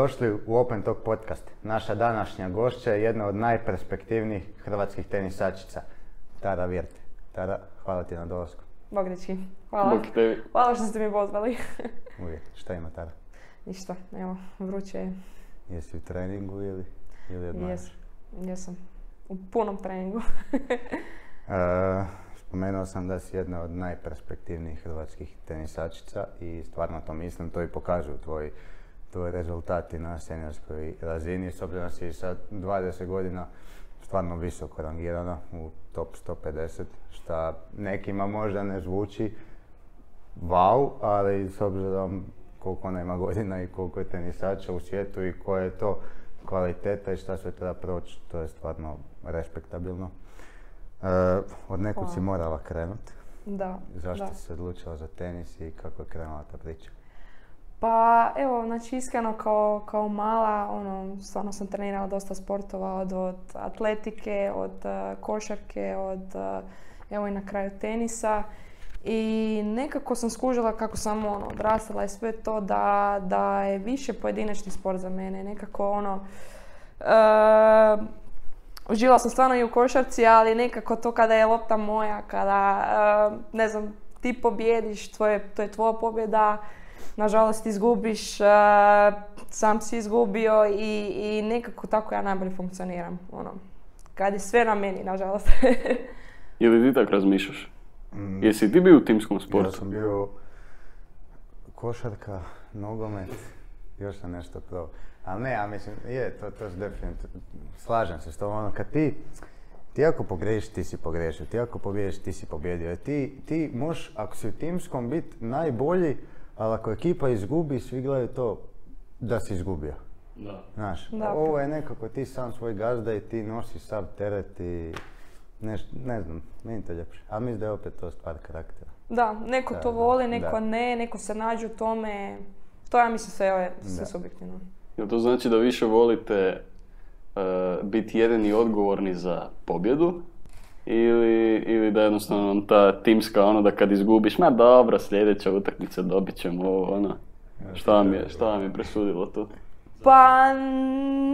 Dobrodošli u Open Talk podcast. Naša današnja gošća je jedna od najperspektivnijih hrvatskih tenisačica, Tara Virt. Tara, hvala ti na dolasku. Bog dečki. Hvala. Bog tebi. Hvala što ste mi pozvali. Uvijek. Šta ima Tara? Ništa, evo, vruće je. Jesi u treningu ili, ili odmaraš? Jes, jesam. U punom treningu. E, spomenuo sam da si jedna od najperspektivnijih hrvatskih tenisačica i stvarno to mislim, to i pokazuju tvoji, tvoji rezultati na seniorskoj razini, s obzirom si sa 20 godina stvarno visoko rangirana u top 150, šta nekima možda ne zvuči wow, ali s obzirom koliko ona ima godina i koliko je tenisača u svijetu i koja je to kvaliteta i šta sve treba proći, to je stvarno respektabilno. E, od nekud si morala krenut. Da, Zašto da. si se odlučila za tenis i kako je krenula ta priča? Pa evo, znači iskreno kao, kao mala, ono, stvarno sam trenirala dosta sportova, od, od atletike, od eh, košarke, od eh, evo i na kraju tenisa. I nekako sam skužila kako sam ono, odrastala i sve to da, da je više pojedinačni sport za mene. Nekako ono, eh, uživala sam stvarno i u košarci, ali nekako to kada je lopta moja, kada, ne znam, ti pobjediš, tvoje, to je tvoja pobjeda, nažalost izgubiš, eh, sam si izgubio i, i nekako tako ja najbolje funkcioniram. Ono, kad je sve na meni, nažalost. Ili ti tak razmišljaš? Mm, Jesi ti bio u timskom Ja sportu? sam bio košarka, nogomet, još sam nešto probao. Ali ne, ja mislim, je, to, to je definitivno, slažem se s tobom, ono, kad ti, ti ako pogrešiš, ti si pogriješio, ti ako pobjediš, ti si pobjedio. Ti, ti možeš, ako si u timskom, biti najbolji, ali ako ekipa izgubi, svi gledaju to da si izgubio. Da. Znaš, Da. ovo je nekako ti sam svoj gazda i ti nosiš sav teret i neš, ne znam, meni to ljepše. A mislim da je opet to stvar karaktera. da, neko Da, to da, voli, neko da. ne, neko se nađe u tome. To ja mislim sve je sve subjektivno. Jel to znači da više volite e, biti jedini odgovorni za pobjedu? Ili, ili da jednostavno ta timska ono da kad izgubiš, ma dobro, sljedeća utakmica dobit ćemo ovo, ono. Šta vam je, šta vam je presudilo tu? Pa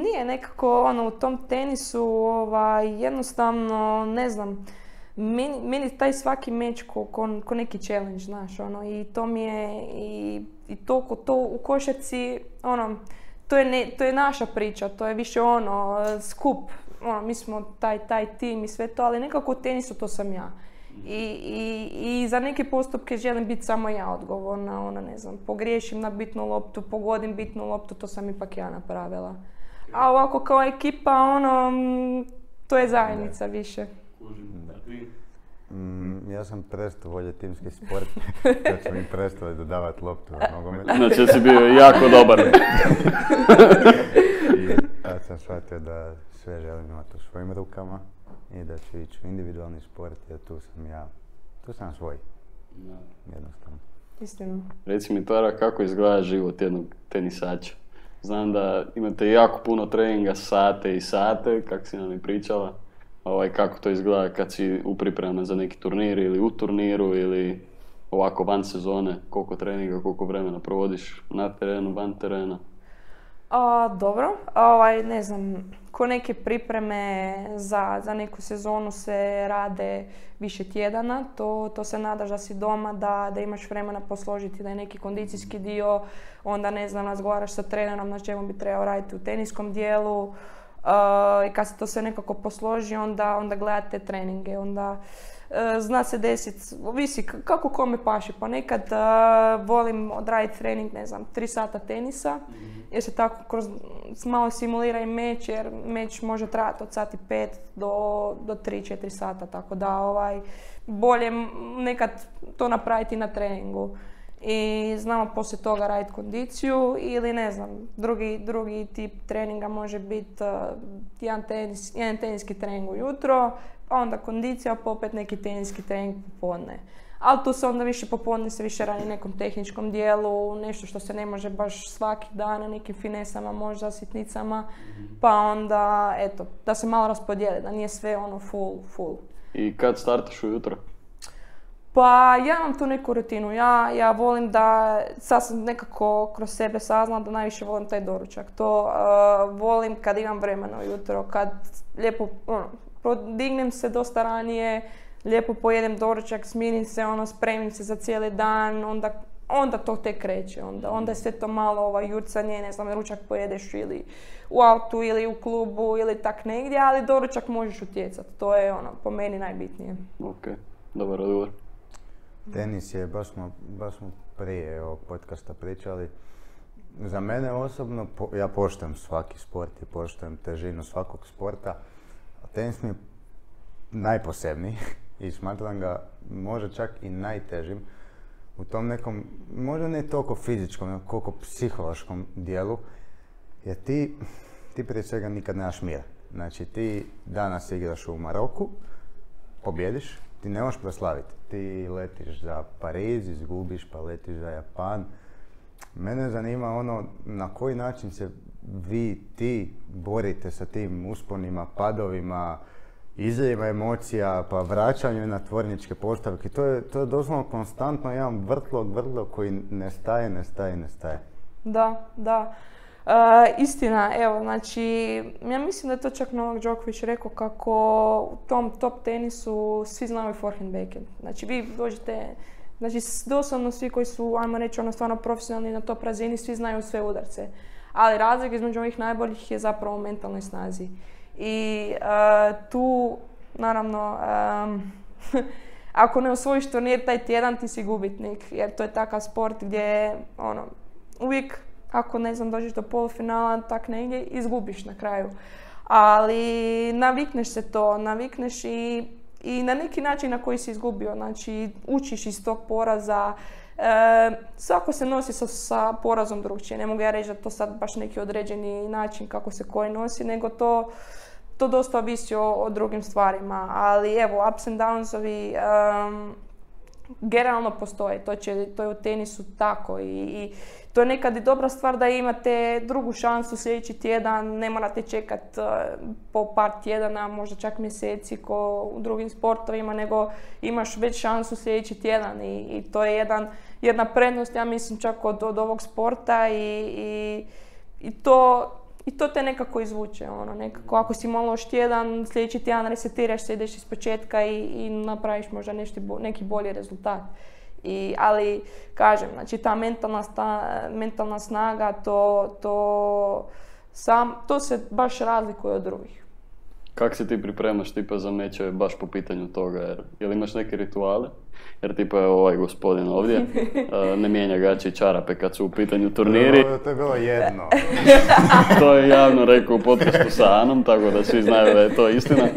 nije nekako ono u tom tenisu ovaj, jednostavno ne znam meni, meni taj svaki meč ko, ko, ko neki challenge, znaš, ono, i to mi je, i, i toliko to u košarci, ono, to je, ne, to je naša priča, to je više ono, skup, ono, mi smo taj, taj tim i sve to, ali nekako u tenisu to sam ja. I, i, I za neke postupke želim biti samo ja odgovorna, ono ne znam, pogriješim na bitnu loptu, pogodim bitnu loptu, to sam ipak ja napravila. A ovako kao ekipa, ono, mm, to je zajednica više. Mm, ja sam prestao voljeti timski sport kad smo im prestali dodavati loptu na nogomet. Znači da si bio jako dobar. I tad sam shvatio da imati u svojim rukama i da ću ići u individualni sport jer tu sam ja, tu sam svoj, jednostavno. Istina. Reci mi Tara, kako izgleda život jednog tenisača? Znam da imate jako puno treninga, sate i sate, kako si nam i pričala. Ovaj, kako to izgleda kad si u pripremama za neki turnir ili u turniru ili ovako van sezone, koliko treninga, koliko vremena provodiš na terenu, van terena. A, dobro, ovaj, ne znam, ko neke pripreme za, za neku sezonu se rade više tjedana, to, to se nadaš da si doma, da, da imaš vremena posložiti, da je neki kondicijski dio, onda ne znam, razgovaraš sa trenerom na čemu bi trebao raditi u teniskom dijelu, a, i kad se to sve nekako posloži, onda, onda gledate treninge, onda e, zna se desiti, ovisi k- kako kome paše, pa nekad e, volim odraditi trening, ne znam, tri sata tenisa, jer se tako kroz malo simulira i meč, jer meč može trajati od sati pet do, do 3-4 sata, tako da ovaj, bolje nekad to napraviti na treningu. I znamo poslije toga raditi kondiciju ili ne znam, drugi, drugi tip treninga može biti uh, jedan, tenis, jedan teniski trening ujutro, pa onda kondicija, pa opet neki teniski trening popodne. Ali tu se onda više popodne se više radi nekom tehničkom dijelu, nešto što se ne može baš svaki dan na nekim finesama, možda sitnicama, pa onda eto, da se malo raspodijeli, da nije sve ono full, full. I kad startaš ujutro? Pa ja imam tu neku rutinu. Ja, ja volim da, sad sam nekako kroz sebe saznala da najviše volim taj doručak. To uh, volim kad imam vremena ujutro, kad lijepo ono, podignem se dosta ranije, lijepo pojedem doručak, smirim se, ono, spremim se za cijeli dan, onda, onda to tek kreće. Onda, onda je sve to malo ovaj, jurcanje, ne znam, ručak pojedeš ili u autu ili u klubu ili tak negdje, ali doručak možeš utjecati. To je ono, po meni najbitnije. Ok, dobar odgovor. Tenis je, baš smo, baš smo prije ovog podcasta pričali, za mene osobno, ja poštujem svaki sport i poštujem težinu svakog sporta, a tenis mi je najposebniji i smatram ga možda čak i najtežim u tom nekom, možda ne toliko fizičkom, koliko psihološkom dijelu, jer ti, ti prije svega nikad nemaš mira. Znači ti danas igraš u Maroku, pobjediš, ti ne možeš proslaviti. Ti letiš za Pariz, izgubiš pa letiš za Japan. Mene zanima ono na koji način se vi, ti borite sa tim usponima, padovima, izljeva emocija, pa vraćanju na tvorničke postavke. To je, to je doslovno konstantno jedan vrtlog, vrtlog koji ne staje, ne staje, ne staje. Da, da. Uh, istina, evo, znači, ja mislim da je to čak Novak Đoković rekao kako u tom top tenisu svi znaju forehand backhand. Znači, vi dođete, znači, doslovno svi koji su, ajmo reći, ono stvarno profesionalni na top razini, svi znaju sve udarce. Ali razlika između ovih najboljih je zapravo u mentalnoj snazi. I uh, tu, naravno, ako ne osvojiš turnir taj tjedan, ti si gubitnik, jer to je takav sport gdje, ono, uvijek ako ne znam dođeš do polufinala, tak negdje, izgubiš na kraju. Ali navikneš se to, navikneš i, i na neki način na koji si izgubio. Znači učiš iz tog poraza, e, svako se nosi sa, sa porazom drugčije. Ne mogu ja reći da to sad baš neki određeni način kako se koji nosi, nego to, to dosta ovisi o, drugim stvarima. Ali evo, ups and downsovi um, generalno postoje. To, će, to je u tenisu tako i, i to je nekad i dobra stvar da imate drugu šansu sljedeći tjedan, ne morate čekat e, po par tjedana, možda čak mjeseci ko u drugim sportovima, nego imaš već šansu sljedeći tjedan i, i to je jedan, jedna prednost, ja mislim čak od, od ovog sporta i, i, i to i to te nekako izvuče, ono, nekako ako si malo još tjedan, sljedeći tjedan resetiraš se, ideš iz početka i, i napraviš možda nešto, neki bolji rezultat. I, ali, kažem, znači ta mentalna, mentalna snaga, to, to, sam, to se baš razlikuje od drugih. Kako se ti pripremaš tipa za mečeve baš po pitanju toga? Jer, jel imaš neke rituale? Jer tipa je ovaj gospodin ovdje, ne mijenja gaće i čarape kad su u pitanju turniri. To, je bilo jedno. to je javno rekao u podcastu sa Anom, tako da svi znaju da je to istina.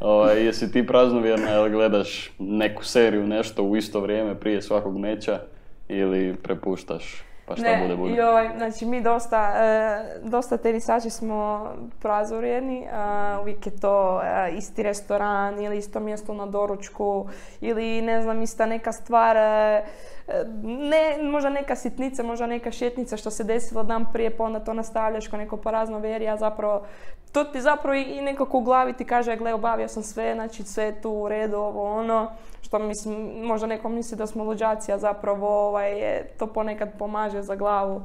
Ovaj, jesi ti praznovjerna ili gledaš neku seriju, nešto u isto vrijeme prije svakog meča ili prepuštaš pa šta ne, bude, bude. Joj, znači mi dosta, e, dosta tenisači smo prazorjeni, e, uvijek je to e, isti restoran ili isto mjesto na doručku ili ne znam, ista neka stvar, e, ne, možda neka sitnica, možda neka šetnica što se desilo dan prije, pa onda to nastavljaš kao neko porazno veri, a zapravo to ti zapravo i nekako u glavi ti kaže, gle, obavio sam sve, znači sve tu u redu, ovo ono, što mislim, možda neko misli da smo luđaci, a zapravo ovaj, to ponekad pomaže za glavu.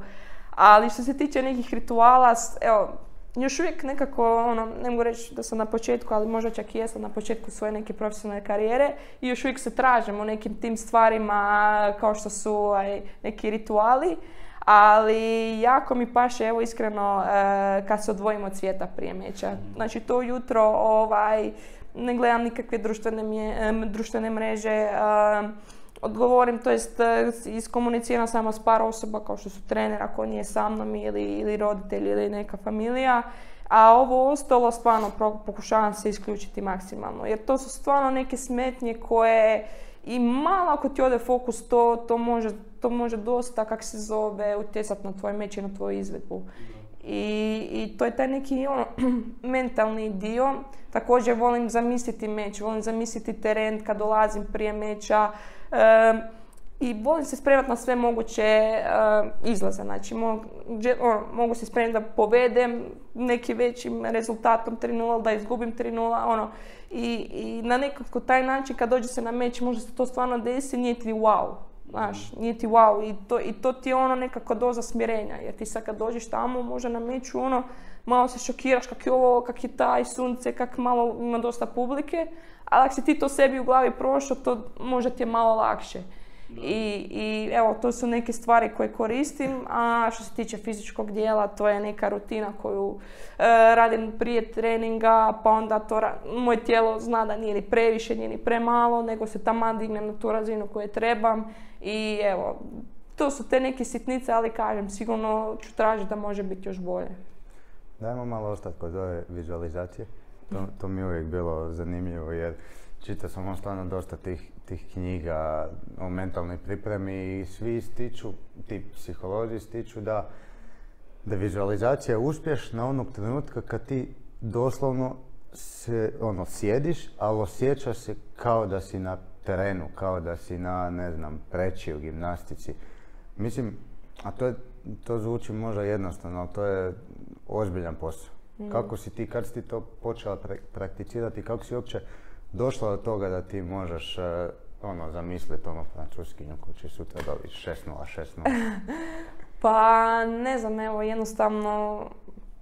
Ali što se tiče nekih rituala, evo, još uvijek nekako, ono, ne mogu reći da sam na početku, ali možda čak i jesam na početku svoje neke profesionalne karijere i još uvijek se tražim u nekim tim stvarima kao što su ovaj, neki rituali. Ali jako mi paše, evo iskreno, eh, kad se odvojimo od svijeta prije meča. Znači to jutro, ovaj, ne gledam nikakve društvene, društvene mreže, odgovorim, to jest e, iskomuniciram samo s par osoba kao što su trener ako nije sa mnom ili, ili roditelj ili neka familija. A ovo ostalo stvarno pokušavam se isključiti maksimalno. Jer to su stvarno neke smetnje koje i malo ako ti ode fokus to, to, može, to može dosta, kak se zove, utjecati na tvoj meč i na tvoju izvedbu. I, I, to je taj neki ono, mentalni dio. Također volim zamisliti meč, volim zamisliti teren kad dolazim prije meča. I volim se spremati na sve moguće uh, izlaze. Znači, mo, ono, mogu se spremiti da povedem neki većim rezultatom 3-0, da izgubim 3-0, ono. I, I na nekako taj način kad dođe se na meč, možda se to stvarno desi, nije ti wow. Znaš, nije ti wow i to, i to ti je ono nekako doza smirenja, jer ti sad kad dođeš tamo, možda na meču ono, malo se šokiraš kak je ovo, kak je taj sunce, kak malo ima dosta publike, ali ako si ti to sebi u glavi prošao, to možda ti je malo lakše. I, I evo, to su neke stvari koje koristim, a što se tiče fizičkog dijela, to je neka rutina koju e, radim prije treninga, pa onda to moje tijelo zna da nije ni previše, nije ni premalo, nego se tamo dignem na tu razinu koju trebam i evo, to su te neke sitnice, ali kažem, sigurno ću tražiti da može biti još bolje. Dajmo malo ostati kod ove vizualizacije. To, to mi je uvijek bilo zanimljivo jer čitao sam on stvarno dosta tih, tih knjiga o mentalnoj pripremi i svi ističu, ti psiholozi ističu da, da vizualizacija je uspješna onog trenutka kad ti doslovno se, ono, sjediš, ali osjećaš se kao da si na terenu, kao da si na, ne znam, preći u gimnastici. Mislim, a to, je, to zvuči možda jednostavno, ali to je ozbiljan posao. Mm. Kako si ti, kad si ti to počela prakticirati, kako si uopće došla do toga da ti možeš uh, ono, zamisliti ono francuskinju ko će sutra dobiti 6-0, 6-0? pa ne znam, evo jednostavno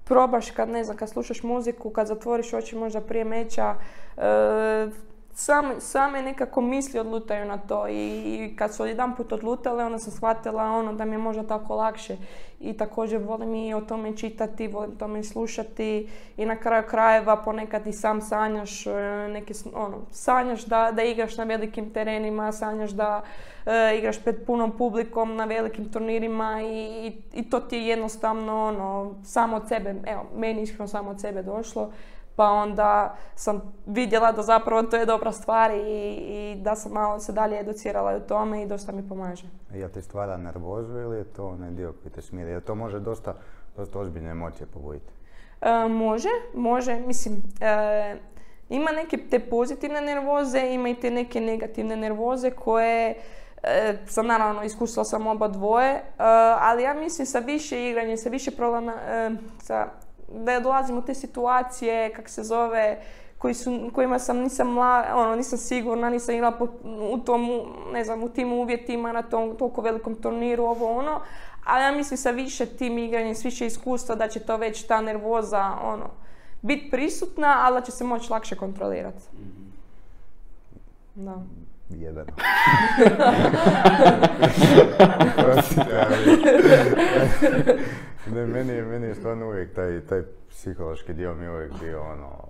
probaš kad ne znam, kad slušaš muziku, kad zatvoriš oči možda prije meća, uh, sam, same nekako misli odlutaju na to i, kad su jedan put odlutale onda sam shvatila ono da mi je možda tako lakše. I također volim i o tome čitati, volim tome slušati. I na kraju krajeva ponekad i sam sanjaš e, neke, ono, sanjaš da, da igraš na velikim terenima, sanjaš da e, igraš pred punom publikom na velikim turnirima i, i, to ti je jednostavno ono, samo od sebe, evo, meni iskreno samo od sebe došlo pa onda sam vidjela da zapravo to je dobra stvar i, i da sam malo se dalje educirala u tome i dosta mi pomaže. Jel ti stvara nervozu ili je to onaj dio koji te smiri? Jer to može dosta, dosta ozbiljne emocije pobojiti? E, može, može. Mislim, e, ima neke te pozitivne nervoze, ima i te neke negativne nervoze koje e, sam naravno iskusila sam oba dvoje, ali ja mislim sa više igranja, sa više problema, sa da dolazim u te situacije, kak se zove, koji su, kojima sam nisam, mla, ono, nisam sigurna, nisam igrala u tom, ne znam, u tim uvjetima na tom toliko velikom turniru, ovo ono. Ali ja mislim sa više tim igranjem, s više iskustva da će to već ta nervoza, ono, biti prisutna, ali da će se moći lakše kontrolirati. Mhm. Da. Jebeno. ne, meni, je, meni je stvarno uvijek taj, taj psihološki dio mi uvijek bio ono,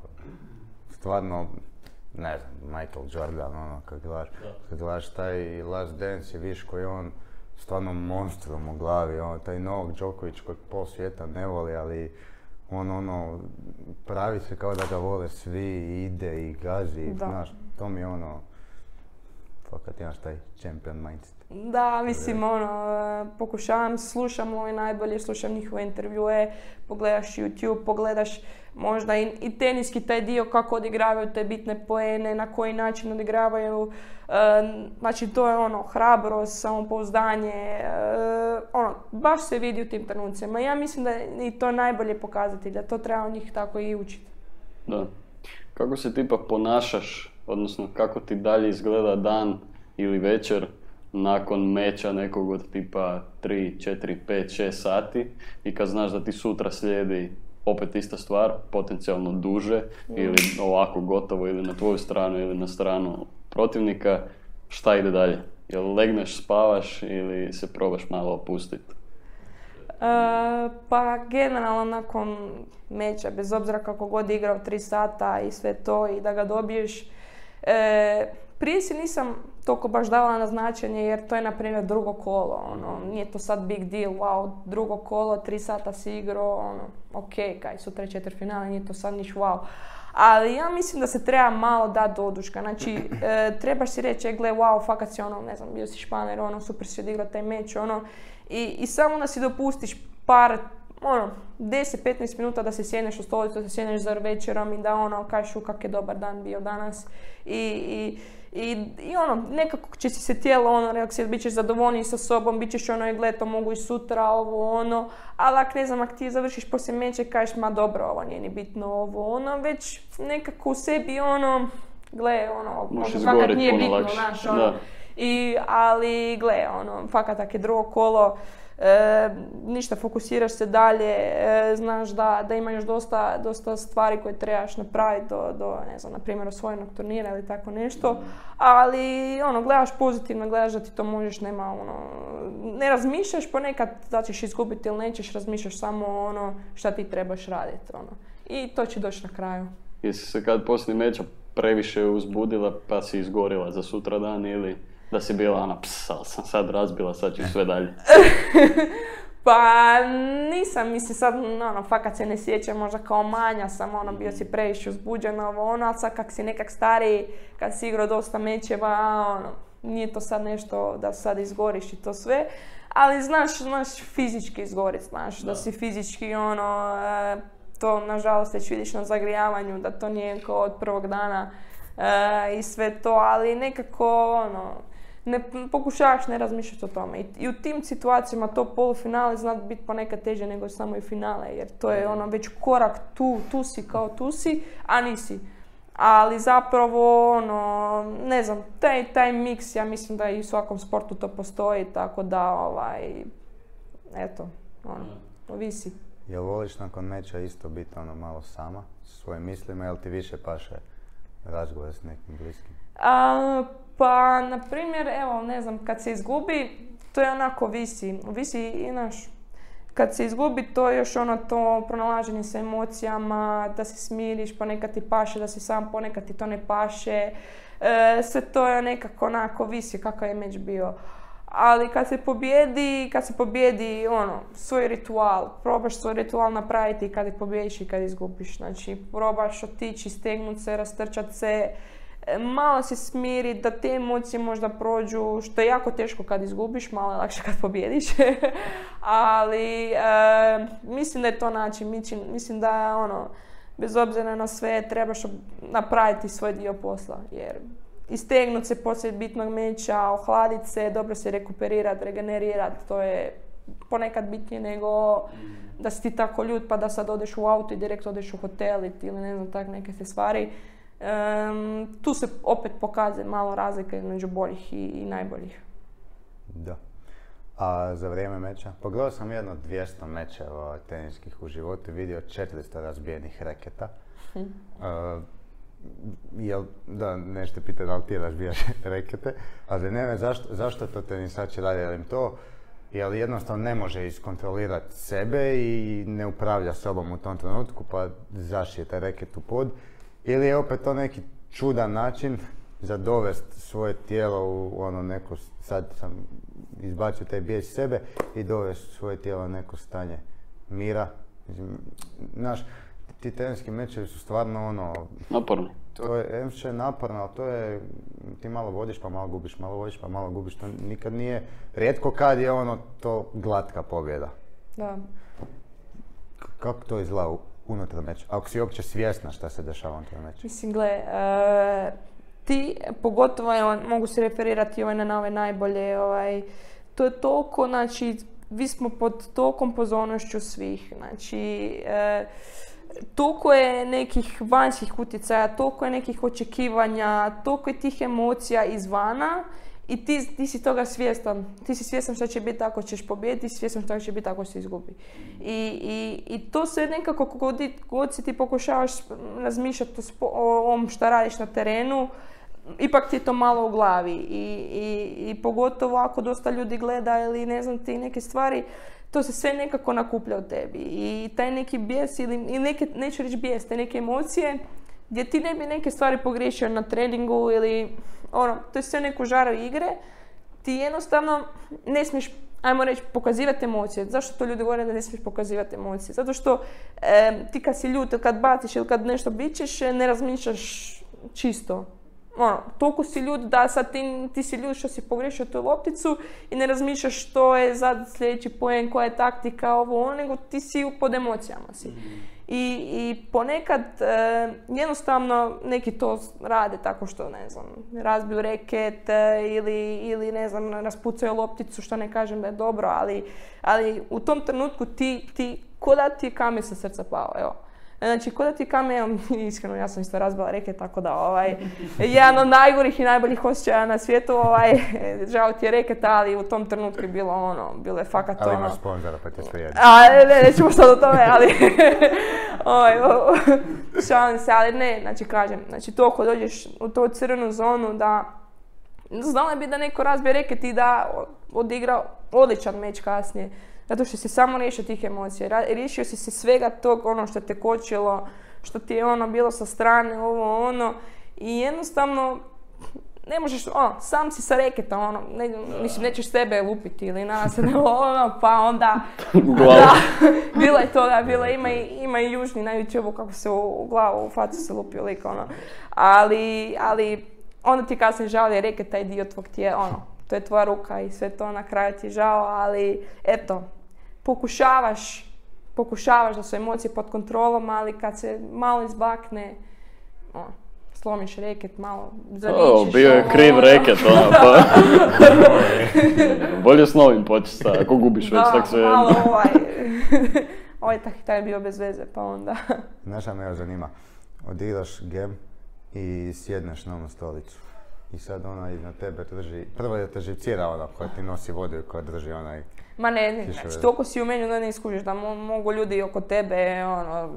stvarno, ne znam, Michael Jordan, ono, kad gledaš, kad gledaš taj Last Dance i viš koji on stvarno monstrum u glavi, ono, taj Novak Đoković kojeg pol svijeta ne voli, ali on ono, pravi se kao da ga vole svi, ide i gazi, znaš, to mi je ono, fakat imaš taj champion mindset. Da, mislim, ono, pokušavam, slušam ove najbolje, slušam njihove intervjue, pogledaš YouTube, pogledaš možda i, i teniski taj dio kako odigravaju te bitne poene, na koji način odigravaju. E, znači, to je ono, hrabrost, samopouzdanje, e, ono, baš se vidi u tim trenucima. Ja mislim da je i to najbolje pokazatelj, da to treba od njih tako i učiti. Da. Kako se tipa ponašaš, odnosno kako ti dalje izgleda dan ili večer nakon meča nekog od tipa 3, 4, 5, 6 sati i kad znaš da ti sutra slijedi opet ista stvar, potencijalno duže mm. ili ovako gotovo ili na tvoju stranu ili na stranu protivnika, šta ide dalje? Jel legneš, spavaš ili se probaš malo opustiti? Uh, pa generalno nakon meča, bez obzira kako god igrao 3 sata i sve to i da ga dobiješ, e, prije si nisam toliko baš davala na značenje jer to je na primjer drugo kolo, ono, nije to sad big deal, wow, drugo kolo, tri sata si igrao, ono, ok, kaj su treći finale, nije to sad niš wow. Ali ja mislim da se treba malo dati do oduška. Znači, e, trebaš si reći, e, gle, wow, fakat si ono, ne znam, bio si španer, ono, super si odigrao taj meč, ono. I, I samo da si dopustiš par, ono, 10-15 minuta da se sjedneš u stolicu, da se sjedneš za večerom i da ono, kažeš kak je dobar dan bio danas. I, i I, I ono, nekako će si se tijelo ono, relaksirati, bit ćeš zadovoljniji sa sobom, bit ćeš ono, gle, to mogu i sutra, ovo, ono. Ali ak ne znam, ako ti završiš poslije meče, kažeš, ma dobro, ovo nije ni bitno, ovo, ono, već nekako u sebi, ono, gle, ono, možda fakat izgovorit nije bitno, lakše. znaš, ono. Da. I, ali, gle, ono, fakat ako je drugo kolo, e, ništa, fokusiraš se dalje, e, znaš da, da ima još dosta, dosta stvari koje trebaš napraviti do, do, ne znam, na primjer osvojenog turnira ili tako nešto, ali, ono, gledaš pozitivno, gledaš da ti to možeš, nema, ono, ne razmišljaš ponekad da ćeš izgubiti ili nećeš, razmišljaš samo ono šta ti trebaš raditi, ono. I to će doći na kraju. Jesi se kad poslije meča previše uzbudila pa si izgorila za sutra dan ili da si bila ona ps, ali sam sad razbila, sad ću sve dalje. Pa nisam, mislim sad, ono, fakat se ne sjećam, možda kao manja sam, ono, bio si previše uzbuđena, ovo, ono, ali sad kak si nekak stariji, kad si igrao dosta mečeva, ono, nije to sad nešto da sad izgoriš i to sve, ali znaš, znaš fizički izgorit, znaš, da, si fizički, ono, e, to nažalost već vidiš na zagrijavanju, da to nije kao od prvog dana e, i sve to, ali nekako, ono, ne pokušavaš ne razmišljati o tome. I, I u tim situacijama to polufinale zna biti ponekad teže nego samo i finale, jer to je ono već korak tu, tu si kao tu si, a nisi. Ali zapravo, ono, ne znam, taj, taj miks, ja mislim da i u svakom sportu to postoji, tako da, ovaj, eto, ono, ovisi. Jel voliš nakon meča isto biti ono malo sama, sa svojim mislima, jel ti više paše razgovor s nekim bliskim? A, pa, na primjer, evo, ne znam, kad se izgubi, to je onako visi. Visi i naš, kad se izgubi, to je još ono to pronalaženje sa emocijama, da se smiriš, ponekad ti paše, da si sam, ponekad ti to ne paše. E, sve to je nekako onako visi kakav je meč bio. Ali kad se pobjedi, kad se pobjedi ono, svoj ritual, probaš svoj ritual napraviti kad ih pobjediš i kad izgubiš. Znači, probaš otići, stegnut se, rastrčat se, malo se smiri, da te emocije možda prođu, što je jako teško kad izgubiš, malo je lakše kad pobjediš. Ali e, mislim da je to način, mislim, da ono, bez obzira na sve trebaš napraviti svoj dio posla, jer istegnut se poslije bitnog meča, ohladit se, dobro se rekuperirati, regenerirati, to je ponekad bitnije nego da si ti tako ljut pa da sad odeš u auto i direkt odeš u hotel ili ne znam tak neke te stvari. Tu se opet pokazuje malo razlika između boljih i, i najboljih. Da. A za vrijeme meča? Pogledao sam jedno 200 mečeva teniskih u životu i vidio 400 razbijenih reketa. Hm. Uh, jel, da, nešto pita da li ti razbijaš rekete, a zanima me zašto, zašto to tenisači rade, jel im to, jel jednostavno ne može iskontrolirati sebe i ne upravlja sobom u tom trenutku pa zašije taj reket u pod, ili je opet to neki čudan način za dovest svoje tijelo u ono neko, sad sam izbacio taj bijes iz sebe i dovest svoje tijelo u neko stanje mira. Mislim, Znaš, ti teniski mečevi su stvarno ono, Naporno. to je, em što je naporno, ali to je, ti malo vodiš pa malo gubiš, malo vodiš pa malo gubiš, to nikad nije, rijetko kad je ono to glatka pobjeda. Da. K- Kako to izgleda unutar meča? Ako si uopće svjesna šta se dešava unutar meča. Mislim, gle, e, ti, pogotovo, evo, mogu se referirati ovaj na ove najbolje, ovaj, to je toliko, znači, vi smo pod tolikom pozornošću svih, znači, e, toliko je nekih vanjskih utjecaja, toliko je nekih očekivanja, toliko je tih emocija izvana i ti, ti si toga svjestan. Ti si svjestan što će biti ako ćeš pobijediti, svjestan što će biti ako se izgubi. I, i, i to se nekako god, i- god si ti pokušavaš razmišljati o, o ovom što radiš na terenu, ipak ti je to malo u glavi I, i, i pogotovo ako dosta ljudi gleda ili ne znam ti neke stvari, to se sve nekako nakuplja u tebi i taj neki bijes ili, ili neke, neću reći bijes, te neke emocije gdje ti ne bi neke stvari pogriješio na treningu ili ono, to je sve neku žaru igre, ti jednostavno ne smiješ, ajmo reći, pokazivati emocije. Zašto to ljudi govore da ne smiješ pokazivati emocije? Zato što em, ti kad si ljut ili kad baciš ili kad nešto bićeš, ne razmišljaš čisto. Ono, toliko si ljut da sad ti, ti si ljut što si pogriješio tu lopticu i ne razmišljaš što je sad sljedeći poen, koja je taktika, ovo, ono, nego ti si pod emocijama si. I, i ponekad e, jednostavno neki to rade tako što, ne znam, razbiju reket e, ili, ili, ne znam, raspucaju lopticu, što ne kažem da je dobro, ali, ali u tom trenutku ti, ti ko da ti je kamen sa srca pao, evo. Znači, ko da ti kamen, iskreno, ja sam isto razbila reke, tako da, ovaj, jedan od najgorih i najboljih osjećaja na svijetu, ovaj, žao ti je reket, ali u tom trenutku je bilo ono, bilo je fakat Ali ono. imaš sponzora, pa ti sve jedno. A, ne, ne, nećemo sad o tome, ali... ovaj, o- šalim se, ali ne, znači kažem, znači to ako dođeš u tu crvenu zonu da... Znala bi da neko razbije reket i da odigra odličan meč kasnije. Zato što si samo riješio tih emocija. Riješio si se svega tog ono što te kočilo, što ti je ono bilo sa strane, ovo ono. I jednostavno ne možeš, ono, sam si sa reketa, ono, ne, mislim, nećeš sebe lupiti ili nas, ono, pa onda, U glavu. da, bilo je toga, bilo je, ima i, ima i južni na youtube kako se u, u glavu, u facu se lupio lik, ono, ali, ali, onda ti kasnije žao reket taj dio tvog tijela, ono, to je tvoja ruka i sve to na kraju ti je žao, ali, eto, pokušavaš, pokušavaš da su emocije pod kontrolom, ali kad se malo izbakne, ono, slomiš reket, malo O, zamišljaš. bio je kriv reket, ono, pa... Bolje s novim početi sad, ako gubiš već, Da, tak sve... malo ovaj, ovaj tak, taj je bio bez veze, pa onda. Znaš šta me još zanima? Odigraš gem i sjedneš na onu stolicu. I sad ona iznad tebe drži, prvo je te živcira ona koja ti nosi vodu i koja drži onaj... Ma ne, ne, znači toliko si u meni da ne iskužiš da mo- mogu ljudi oko tebe ono,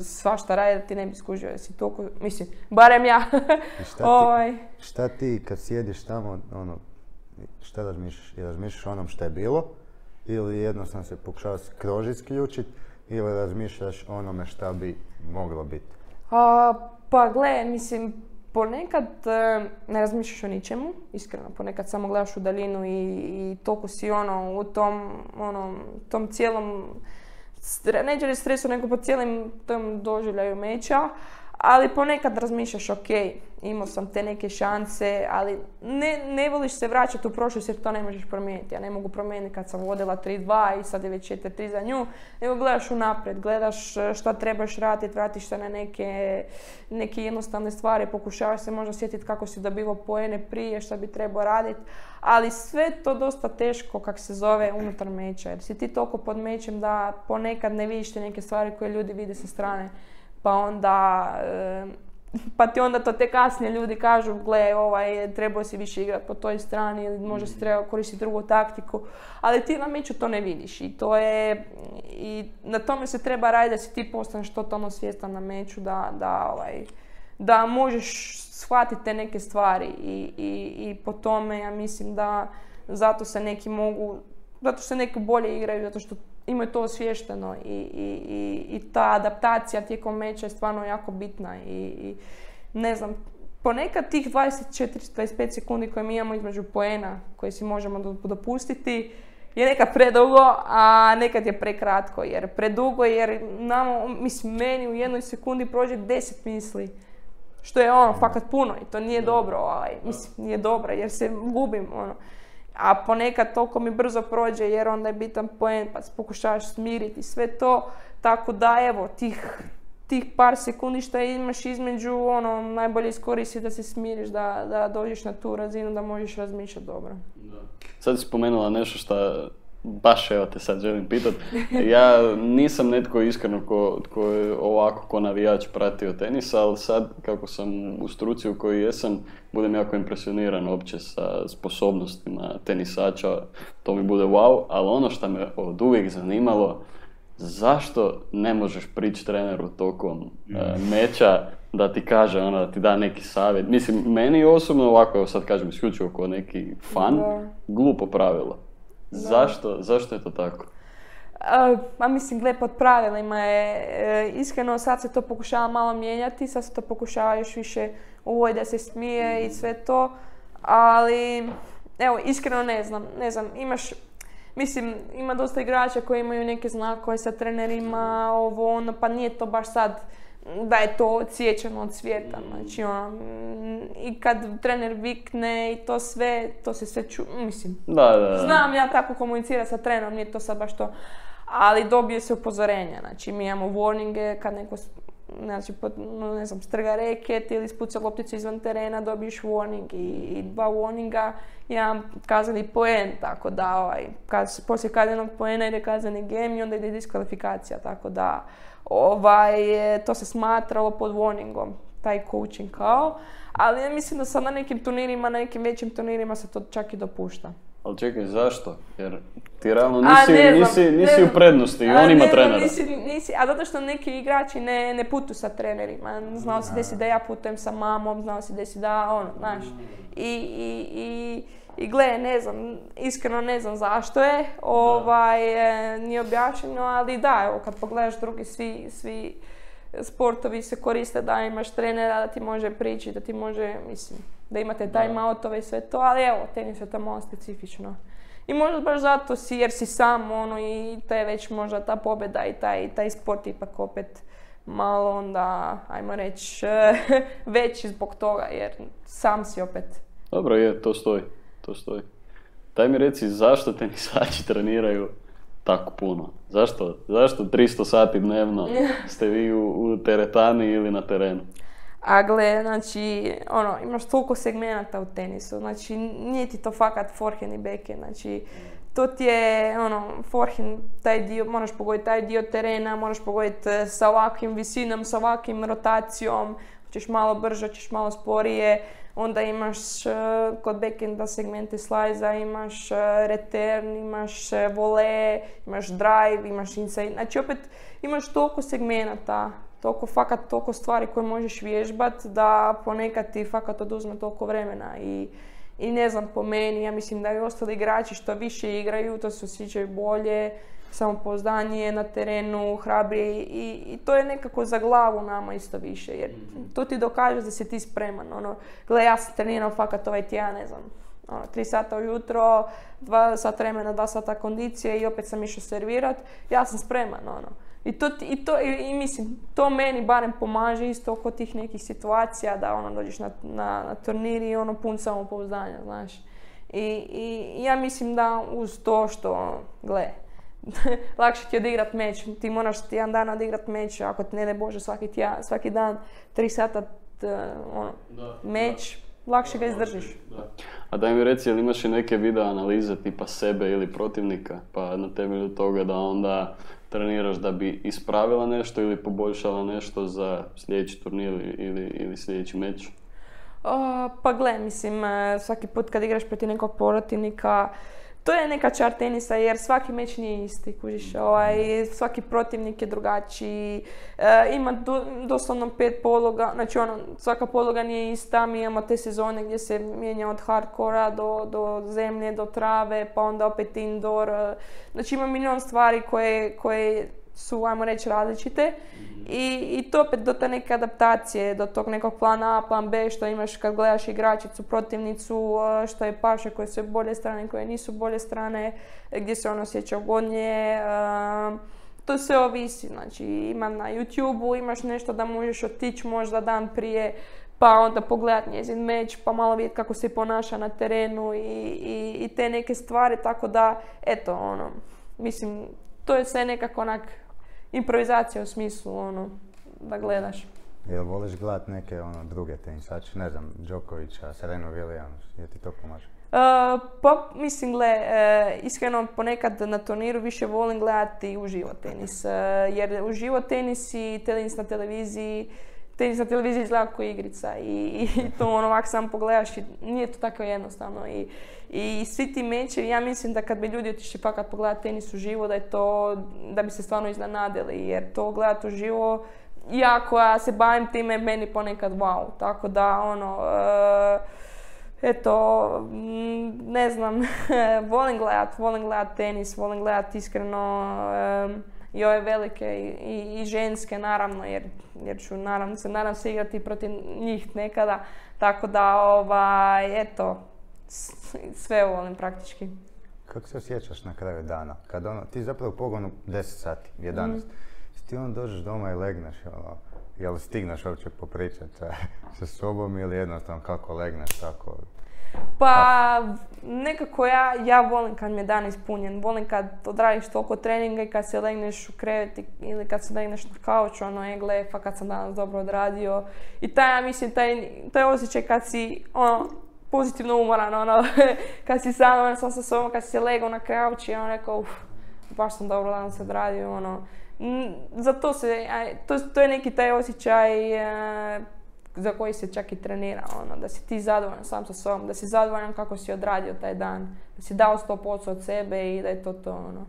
svašta raditi da ti ne bi skužio, jer si toliko, mislim, barem ja. Šta ti, ovaj, šta ti kad sjediš tamo, ono, šta razmišljaš? I razmišljaš o onom što je bilo? Ili jednostavno se pokušavaš kroz isključit? Ili razmišljaš o onome šta bi moglo biti? A, pa gle, mislim, ponekad e, ne razmišljaš o ničemu, iskreno, ponekad samo gledaš u daljinu i, i toliko si ono u tom, ono, tom cijelom, reći stresu, nego po cijelim tom doživljaju meča, ali ponekad razmišljaš, ok, imao sam te neke šanse, ali ne, ne voliš se vraćati u prošlost jer to ne možeš promijeniti. Ja ne mogu promijeniti kad sam vodila 3-2 i sad je već 4-3 za nju, nego gledaš unaprijed, gledaš e, šta trebaš raditi, vratiš se na neke, neke jednostavne stvari, pokušavaš se možda sjetiti kako si dobivao poene prije, šta bi trebao raditi, ali sve to dosta teško, kak se zove, unutar meča, jer si ti toliko pod mečem da ponekad ne vidiš te neke stvari koje ljudi vide sa strane, pa onda e, pa ti onda to te kasnije ljudi kažu, gle, ovaj, trebao si više igrati po toj strani ili možda si trebao koristiti drugu taktiku, ali ti na meču to ne vidiš i to je, i na tome se treba raditi da si ti postaneš totalno svjestan na meču, da, da, ovaj, da možeš shvatiti te neke stvari i, i, i po tome ja mislim da zato se neki mogu, zato se neki bolje igraju, zato što imaju to osviješteno i, i, i, i ta adaptacija tijekom meča je stvarno jako bitna i, i ne znam, ponekad tih 24-25 sekundi koje mi imamo između poena koje si možemo do- dopustiti je nekad predugo, a nekad je prekratko jer predugo jer nama, mislim, meni u jednoj sekundi prođe 10 misli. Što je ono, fakat puno i to nije dobro, ovaj, mislim, nije dobro jer se gubim, ono. A ponekad toliko mi brzo prođe jer onda je bitan poen pa se pokušavaš smiriti sve to. Tako da evo, tih, tih par sekundi što imaš između, ono, najbolje iskoristi da se smiriš, da, da dođeš na tu razinu da možeš razmišljati dobro. Sad si spomenula nešto što baš evo te sad želim pitat. Ja nisam netko iskreno ko, ko je ovako ko navijač pratio tenisa, ali sad kako sam u struci u kojoj jesam, budem jako impresioniran opće sa sposobnostima tenisača, to mi bude wow, ali ono što me od uvijek zanimalo, zašto ne možeš prići treneru tokom e, meča da ti kaže, ono, da ti da neki savjet. Mislim, meni osobno ovako, evo sad kažem isključivo kao neki fan, Da. glupo pravilo. Zašto, zašto je to tako? A, Ma mislim, gle, pod pravilima je, e, iskreno sad se to pokušava malo mijenjati, sad se to pokušava još više uvoditi da se smije i sve to, ali evo, iskreno ne znam, ne znam, imaš, mislim, ima dosta igrača koji imaju neke znakove sa trenerima, ovo, ono, pa nije to baš sad da je to odsječeno od svijeta, znači ono, mm, i kad trener vikne i to sve, to se sve ču, mislim, Da, da, da. Znam ja tako komunicirati sa trenerom, nije to sad baš to. ali dobije se upozorenja. Znači, mi imamo warninge kad neko znači, no, ne znam, strga reket ili spuca lopticu izvan terena, dobiješ warning i, i dva warninga, jedan kazneni poen, tako da ovaj, kad, poslije kaznenog poena ide kazneni game i onda ide diskvalifikacija, tako da ovaj, to se smatralo pod warningom, taj coaching kao, ali ja mislim da sad na nekim turnirima, na nekim većim turnirima se to čak i dopušta. Ali čekaj, zašto? Jer ti realno nisi, nisi, nisi u prednosti i on ima trenera. Nisi, nisi, a zato što neki igrači ne, ne putuju sa trenerima. Znao se desi da ja putujem sa mamom, znao se desi da ono, znaš. I, i, i, i gle, ne znam, iskreno ne znam zašto je, ovaj, e, nije objašnjeno, ali da, evo, kad pogledaš drugi, svi, svi sportovi se koriste da imaš trenera, da ti može prići, da ti može, mislim, da imate time outove i sve to, ali evo, tenis je to malo specifično. I možda baš zato si, jer si sam, ono, i to je već možda ta pobjeda i taj, taj sport ipak opet malo onda, ajmo reći, veći zbog toga, jer sam si opet. Dobro je, to stoji, to stoji. Daj mi reci, zašto tenisači treniraju tako puno? Zašto, zašto 300 sati dnevno ste vi u, u teretani ili na terenu? A gle, znači, ono, imaš toliko segmenata u tenisu, znači nije ti to fakat forehand i backhand, znači to ti je, ono, forehand, taj dio, moraš pogoditi taj dio terena, moraš pogoditi e, sa ovakvim visinom, sa ovakvim rotacijom, hoćeš malo brže, hoćeš malo sporije, onda imaš uh, kod backhanda segmente slajza, imaš uh, return, imaš uh, vole, imaš drive, imaš inside, znači opet imaš toliko segmenata toliko, fakat toliko stvari koje možeš vježbat da ponekad ti fakat oduzme toliko vremena. I, i ne znam po meni, ja mislim da i ostali igrači što više igraju, to se osjećaju bolje, samopouzdanje na terenu, hrabrije i, i, to je nekako za glavu nama isto više jer to ti dokaže da si ti spreman. Ono, gle, ja sam trenirao fakat ovaj tjedan, ne znam, ono, tri sata ujutro, dva sata vremena, dva sata kondicije i opet sam išao servirat, ja sam spreman, ono. I to, i, to, i, mislim, to meni barem pomaže isto oko tih nekih situacija da ono dođeš na, na, na turnir i ono pun samopouzdanja, znaš. I, I, ja mislim da uz to što, gle, lakše ti je odigrat meč, ti moraš jedan dan odigrat meč, ako ne ne Bože svaki, tja, svaki dan tri sata ono, meč, lakše ga izdržiš. A daj mi reci, jel imaš i neke video analize tipa sebe ili protivnika, pa na temelju toga da onda treniraš da bi ispravila nešto ili poboljšala nešto za sljedeći turnir ili, ili sljedeći meč? pa gle, mislim, e, svaki put kad igraš protiv nekog protivnika, to je neka čar tenisa jer svaki meč nije isti, kužiš, ovaj, svaki protivnik je drugačiji, e, ima doslovno pet pologa, znači ono, svaka pologa nije ista, mi imamo te sezone gdje se mijenja od hardkora do, do zemlje, do trave, pa onda opet indoor, e, znači ima milion stvari koje, koje su, ajmo reći, različite i, i to opet do te neke adaptacije, do tog nekog plana A, plan B, što imaš kad gledaš igračicu, protivnicu, e, što je paše koje su bolje strane, koje nisu bolje strane, gdje se ono osjeća ugodnije. E, to sve ovisi, znači ima na YouTube-u, imaš nešto da možeš otići možda dan prije, pa onda pogledat njezin meč, pa malo vidjeti kako se ponaša na terenu i, i, i te neke stvari, tako da, eto, ono, mislim, to je sve nekako onak improvizacija u smislu ono, da gledaš. Jel voliš gledat neke ono, druge tenisače, ne znam, Djokovića, Serenu Williams, je ti to pomaže? Uh, pa mislim, gle, uh, iskreno ponekad na turniru više volim gledati uživo tenis, uh, jer uživo tenis i tenis na televiziji tenis na televiziji izgleda kao igrica i, i to ono ovako samo pogledaš i nije to tako jednostavno i, i svi ti mečevi, ja mislim da kad bi ljudi otišli fakat pogledati tenis uživo da je to, da bi se stvarno iznenadili jer to gledati uživo ja koja se bavim time meni ponekad wow, tako da ono uh, eto, ne znam, volim gledat, volim gledat tenis, volim gledat iskreno i ove velike i, i, ženske naravno jer, jer ću naravno se nadam se igrati protiv njih nekada. Tako da ovaj eto sve volim praktički. Kako se osjećaš na kraju dana? Kad ono, ti zapravo pogonu 10 sati, 11. Mm. Ti on dođeš doma i legneš, ono, jel stigneš uopće popričati sa, sobom ili jednostavno kako legneš tako? Pa nekako ja, ja volim kad mi je dan ispunjen, volim kad odradiš toliko treninga i kad se legneš u krevet ili kad se legneš na kauč, ono, e, gle, pa kad sam danas dobro odradio. I taj, ja mislim, taj, taj osjećaj kad si, ono, pozitivno umoran, ono, kad si sam, ono, sam sa sobom, kad si se legao na kauč i ono rekao, uf, baš sam dobro danas odradio, ono. Za to se, to, to je neki taj osjećaj e, za koji se čak i trenira, ono, da si ti zadovoljan sam sa sobom, da si zadovoljan kako si odradio taj dan, da si dao 100% od sebe i da je to to, ono.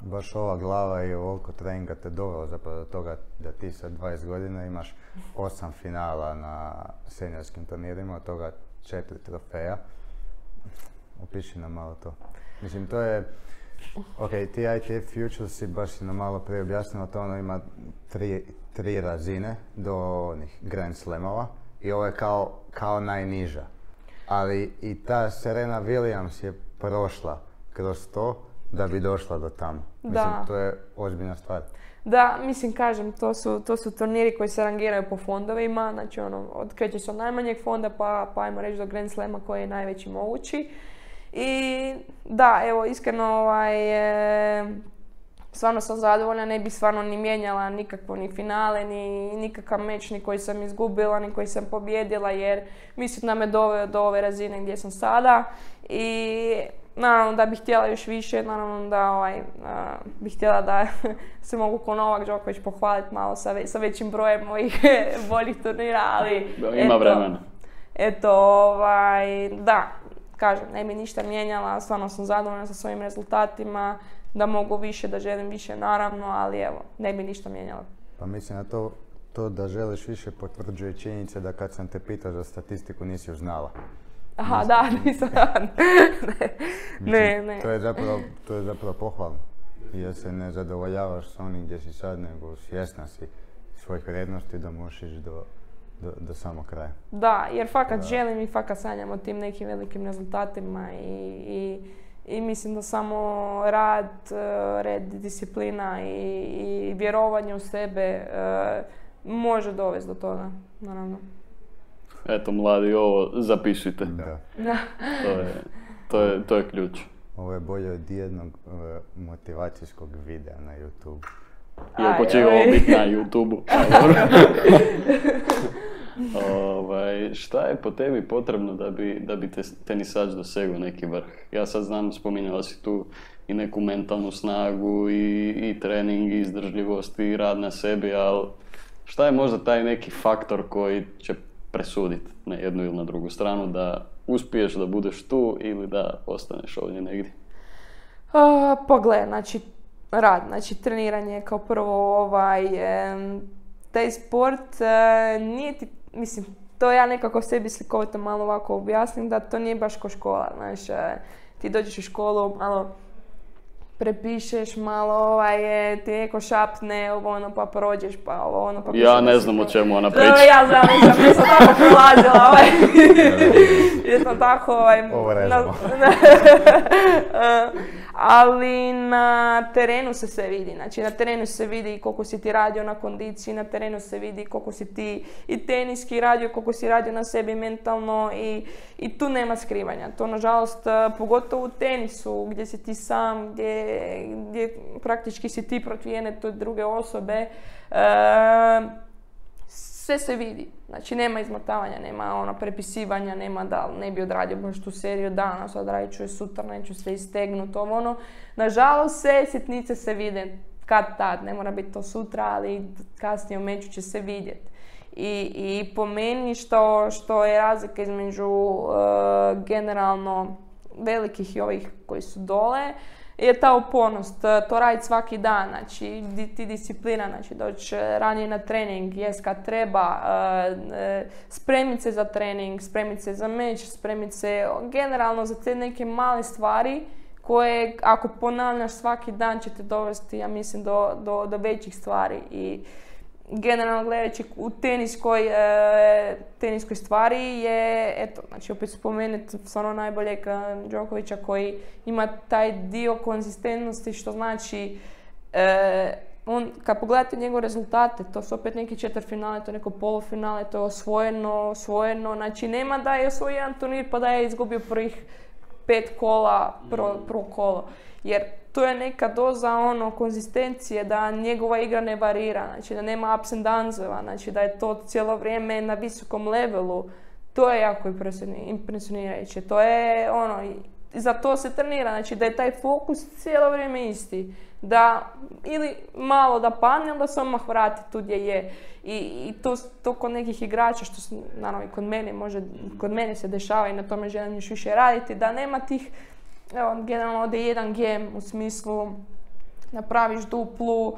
Baš ova glava i ovoliko treninga te dovelo zapravo do toga da ti sa 20 godina imaš osam finala na seniorskim turnirima, od toga četiri trofeja. Opiši nam malo to. Mislim, to je, ok, ti ITF Futures si baš si nam malo prije objasnila, to ono ima tri, tri razine do onih Grand Slamova i ovo je kao, kao najniža. Ali i ta Serena Williams je prošla kroz to da bi došla do tamo. Mislim, Da. to je ozbiljna stvar. Da, mislim, kažem, to su, to su turniri koji se rangiraju po fondovima, znači ono, od, kreće se od najmanjeg fonda pa, pa ajmo reći do Grand Slama koji je najveći mogući. I da, evo, iskreno, ovaj, e, stvarno sam zadovoljna, ne bi stvarno ni mijenjala nikakvo ni finale, ni nikakav meč ni koji sam izgubila, ni koji sam pobjedila, jer mislim da me doveo do ove razine gdje sam sada. I naravno da bih htjela još više, naravno da ovaj, a, bih htjela da se mogu ko Novak Đoković pohvaliti malo sa, ve- sa većim brojem mojih boljih turnira, ali... Da, ima vremena. Eto, ovaj, da, kažem, ne bi ništa mijenjala, stvarno sam zadovoljna sa svojim rezultatima, da mogu više, da želim više, naravno, ali evo, ne bi ništa mijenjala. Pa mislim na to, to da želiš više potvrđuje činjenica da kad sam te pitao za statistiku nisi još znala. Aha, da, nisam, ne, ne. To je zapravo, to je zapravo pohvalno. Jer se ne zadovoljavaš s onim gdje si sad, nego svjesna si svojih vrijednosti da možeš ići do, do, do samog kraja. Da, jer fakat želim i fakat sanjam o tim nekim velikim rezultatima i, i, i mislim da samo rad, eh, red, disciplina i, i vjerovanje u sebe eh, može dovesti do toga, naravno. Eto, mladi, ovo zapišite. Da. Da. To je, to je, to je ključ. Ovo je bolje od jednog e, motivacijskog videa na YouTube. Iako Aj, će ovo biti na YouTube-u. ovaj, šta je po tebi potrebno da bi, da bi te, tenisač dosegao neki vrh? Ja sad znam, spominjala si tu i neku mentalnu snagu i, i trening i izdržljivost i rad na sebi, ali šta je možda taj neki faktor koji će presuditi na jednu ili na drugu stranu da uspiješ da budeš tu ili da ostaneš ovdje negdje? A, pa gle, znači rad, znači treniranje kao prvo ovaj, taj sport e, nije ti, mislim, to ja nekako sebi slikovito malo ovako objasnim da to nije baš ko škola, znaš, e, ti dođeš u školu, malo prepišeš, malo ovaj, e, ti neko šapne, ovo ono pa prođeš, pa ovo ono pa... Ja ne znam o čemu ona priča. ja znam, nisam, nisam tako prolazila, ovaj. Jesam tako, ovaj... Ovo na- režemo. Ali na terenu se sve vidi, znači na terenu se vidi koliko si ti radio na kondiciji, na terenu se vidi koliko si ti i teniski radio, koliko si radio na sebi mentalno i, i tu nema skrivanja. To nažalost, e, pogotovo u tenisu gdje si ti sam, gdje, gdje praktički si ti protiv jedne te druge osobe, e, sve se vidi. Znači nema izmotavanja, nema ono prepisivanja, nema da ne bi odradio baš tu seriju danas, odradit ću je sutra, neću se istegnuti, ovo ono. Nažalost, sve sitnice se vide kad tad, ne mora biti to sutra, ali kasnije u će se vidjeti. I, I po meni što, što je razlika između e, generalno velikih i ovih koji su dole, je ta upornost, e, to raditi svaki dan, znači ti disciplina, znači doći e, ranije na trening, jest kad treba, spremiti se za trening, spremiti se za meč, spremiti se generalno za te neke male stvari koje ako ponavljaš svaki dan će te dovesti, ja mislim, do, do, do većih stvari i generalno gledajući u teniskoj, e, teniskoj stvari je, eto, znači opet spomenuti stvarno najboljeg e, Đokovića koji ima taj dio konzistentnosti što znači e, on, kad pogledate njegove rezultate, to su opet neki četvrfinale, to je neko polufinale, to je osvojeno, osvojeno, znači nema da je osvojio jedan turnir pa da je izgubio prvih pet kola, prvo, prvo kolo. Jer to je neka doza ono konzistencije da njegova igra ne varira, znači da nema ups and downsova, znači da je to cijelo vrijeme na visokom levelu. To je jako impresioni- impresionirajuće. To je ono, za to se trenira, znači da je taj fokus cijelo vrijeme isti. Da ili malo da padne, da se odmah vrati tu gdje je. I, i to, to kod nekih igrača, što se, naravno i kod mene može, kod mene se dešava i na tome želim još više raditi, da nema tih, evo, generalno ode jedan game u smislu napraviš duplu, uh,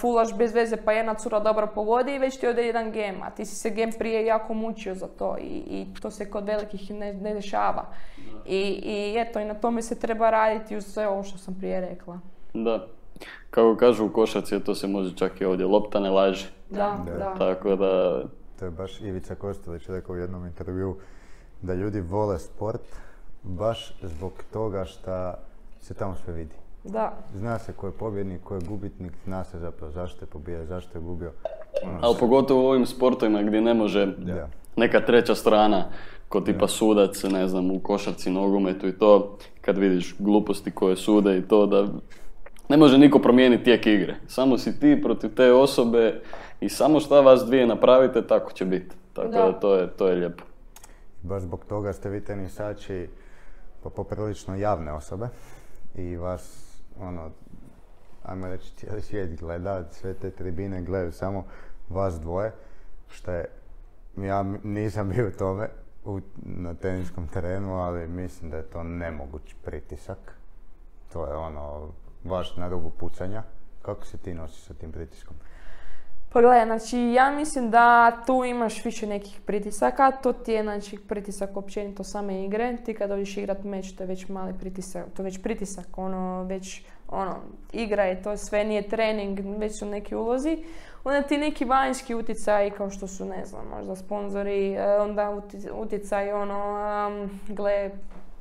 fulaš bez veze pa jedna cura dobro pogodi i već ti ode jedan game, a ti si se game prije jako mučio za to i, i to se kod velikih ne, ne dešava. I, I eto, i na tome se treba raditi uz sve ovo što sam prije rekla. Da. Kako kažu u košarci, to se može čak i ovdje, lopta ne laži. Da, Da. da. Tako da, To je baš Ivica Kostelić rekao u jednom intervju da ljudi vole sport baš zbog toga što se tamo sve vidi. Da, Zna se ko je pobjednik, ko je gubitnik, zna se zapravo zašto je pobijao, zašto je gubio. Ono, ali pogotovo u ovim sportovima gdje ne može Da. neka treća strana, ko tipa sudac, ne znam, u košarci, nogometu i to, kad vidiš gluposti koje sude i to, da ne može niko promijeniti tijek igre. Samo si ti protiv te osobe i samo šta vas dvije napravite, tako će biti. Tako da, Da. to, je, to je lijepo. Baš zbog toga ste vi tenisači poprilično javne osobe i vas, ono, ajmo reći, cijeli svijet gleda, sve te tribine gledaju samo vas dvoje, što je, ja nisam bio u tome u, na teniskom terenu, ali mislim da je to nemoguć pritisak. To je ono, baš na rubu pucanja. Kako se ti nosiš sa tim pritiskom? Pa gledaj, znači ja mislim da tu imaš više nekih pritisaka, to ti je znači pritisak općenito same igre, ti kad dođeš igrat meč to je već mali pritisak, to je već pritisak, ono već ono, igra je, to sve nije trening, već su neki ulozi. Onda ti neki vanjski utjecaji kao što su, ne znam, možda sponzori, e, onda utjecaj ono, um, gle,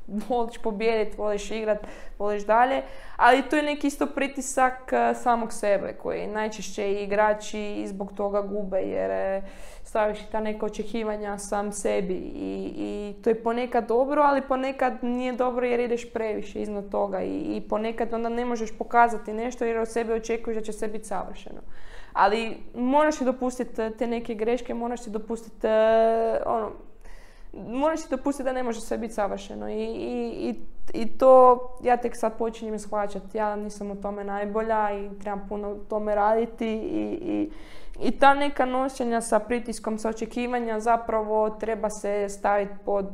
voliš pobijediti, voliš igrat, voliš dalje, ali to je neki isto pritisak e, samog sebe koji najčešće i igrači i zbog toga gube jer e, staviš ta neka očekivanja sam sebi i, i to je ponekad dobro, ali ponekad nije dobro jer ideš previše iznad toga i, i ponekad onda ne možeš pokazati nešto jer od sebe očekuješ da će sve biti savršeno. Ali moraš si dopustiti e, te neke greške, moraš si dopustiti ono, moraš si dopustiti da ne može sve biti savršeno I, i, i, i to ja tek sad počinjem shvaćati. Ja nisam u tome najbolja i trebam puno u tome raditi i, i, i ta neka nošenja sa pritiskom, sa očekivanja zapravo treba se staviti pod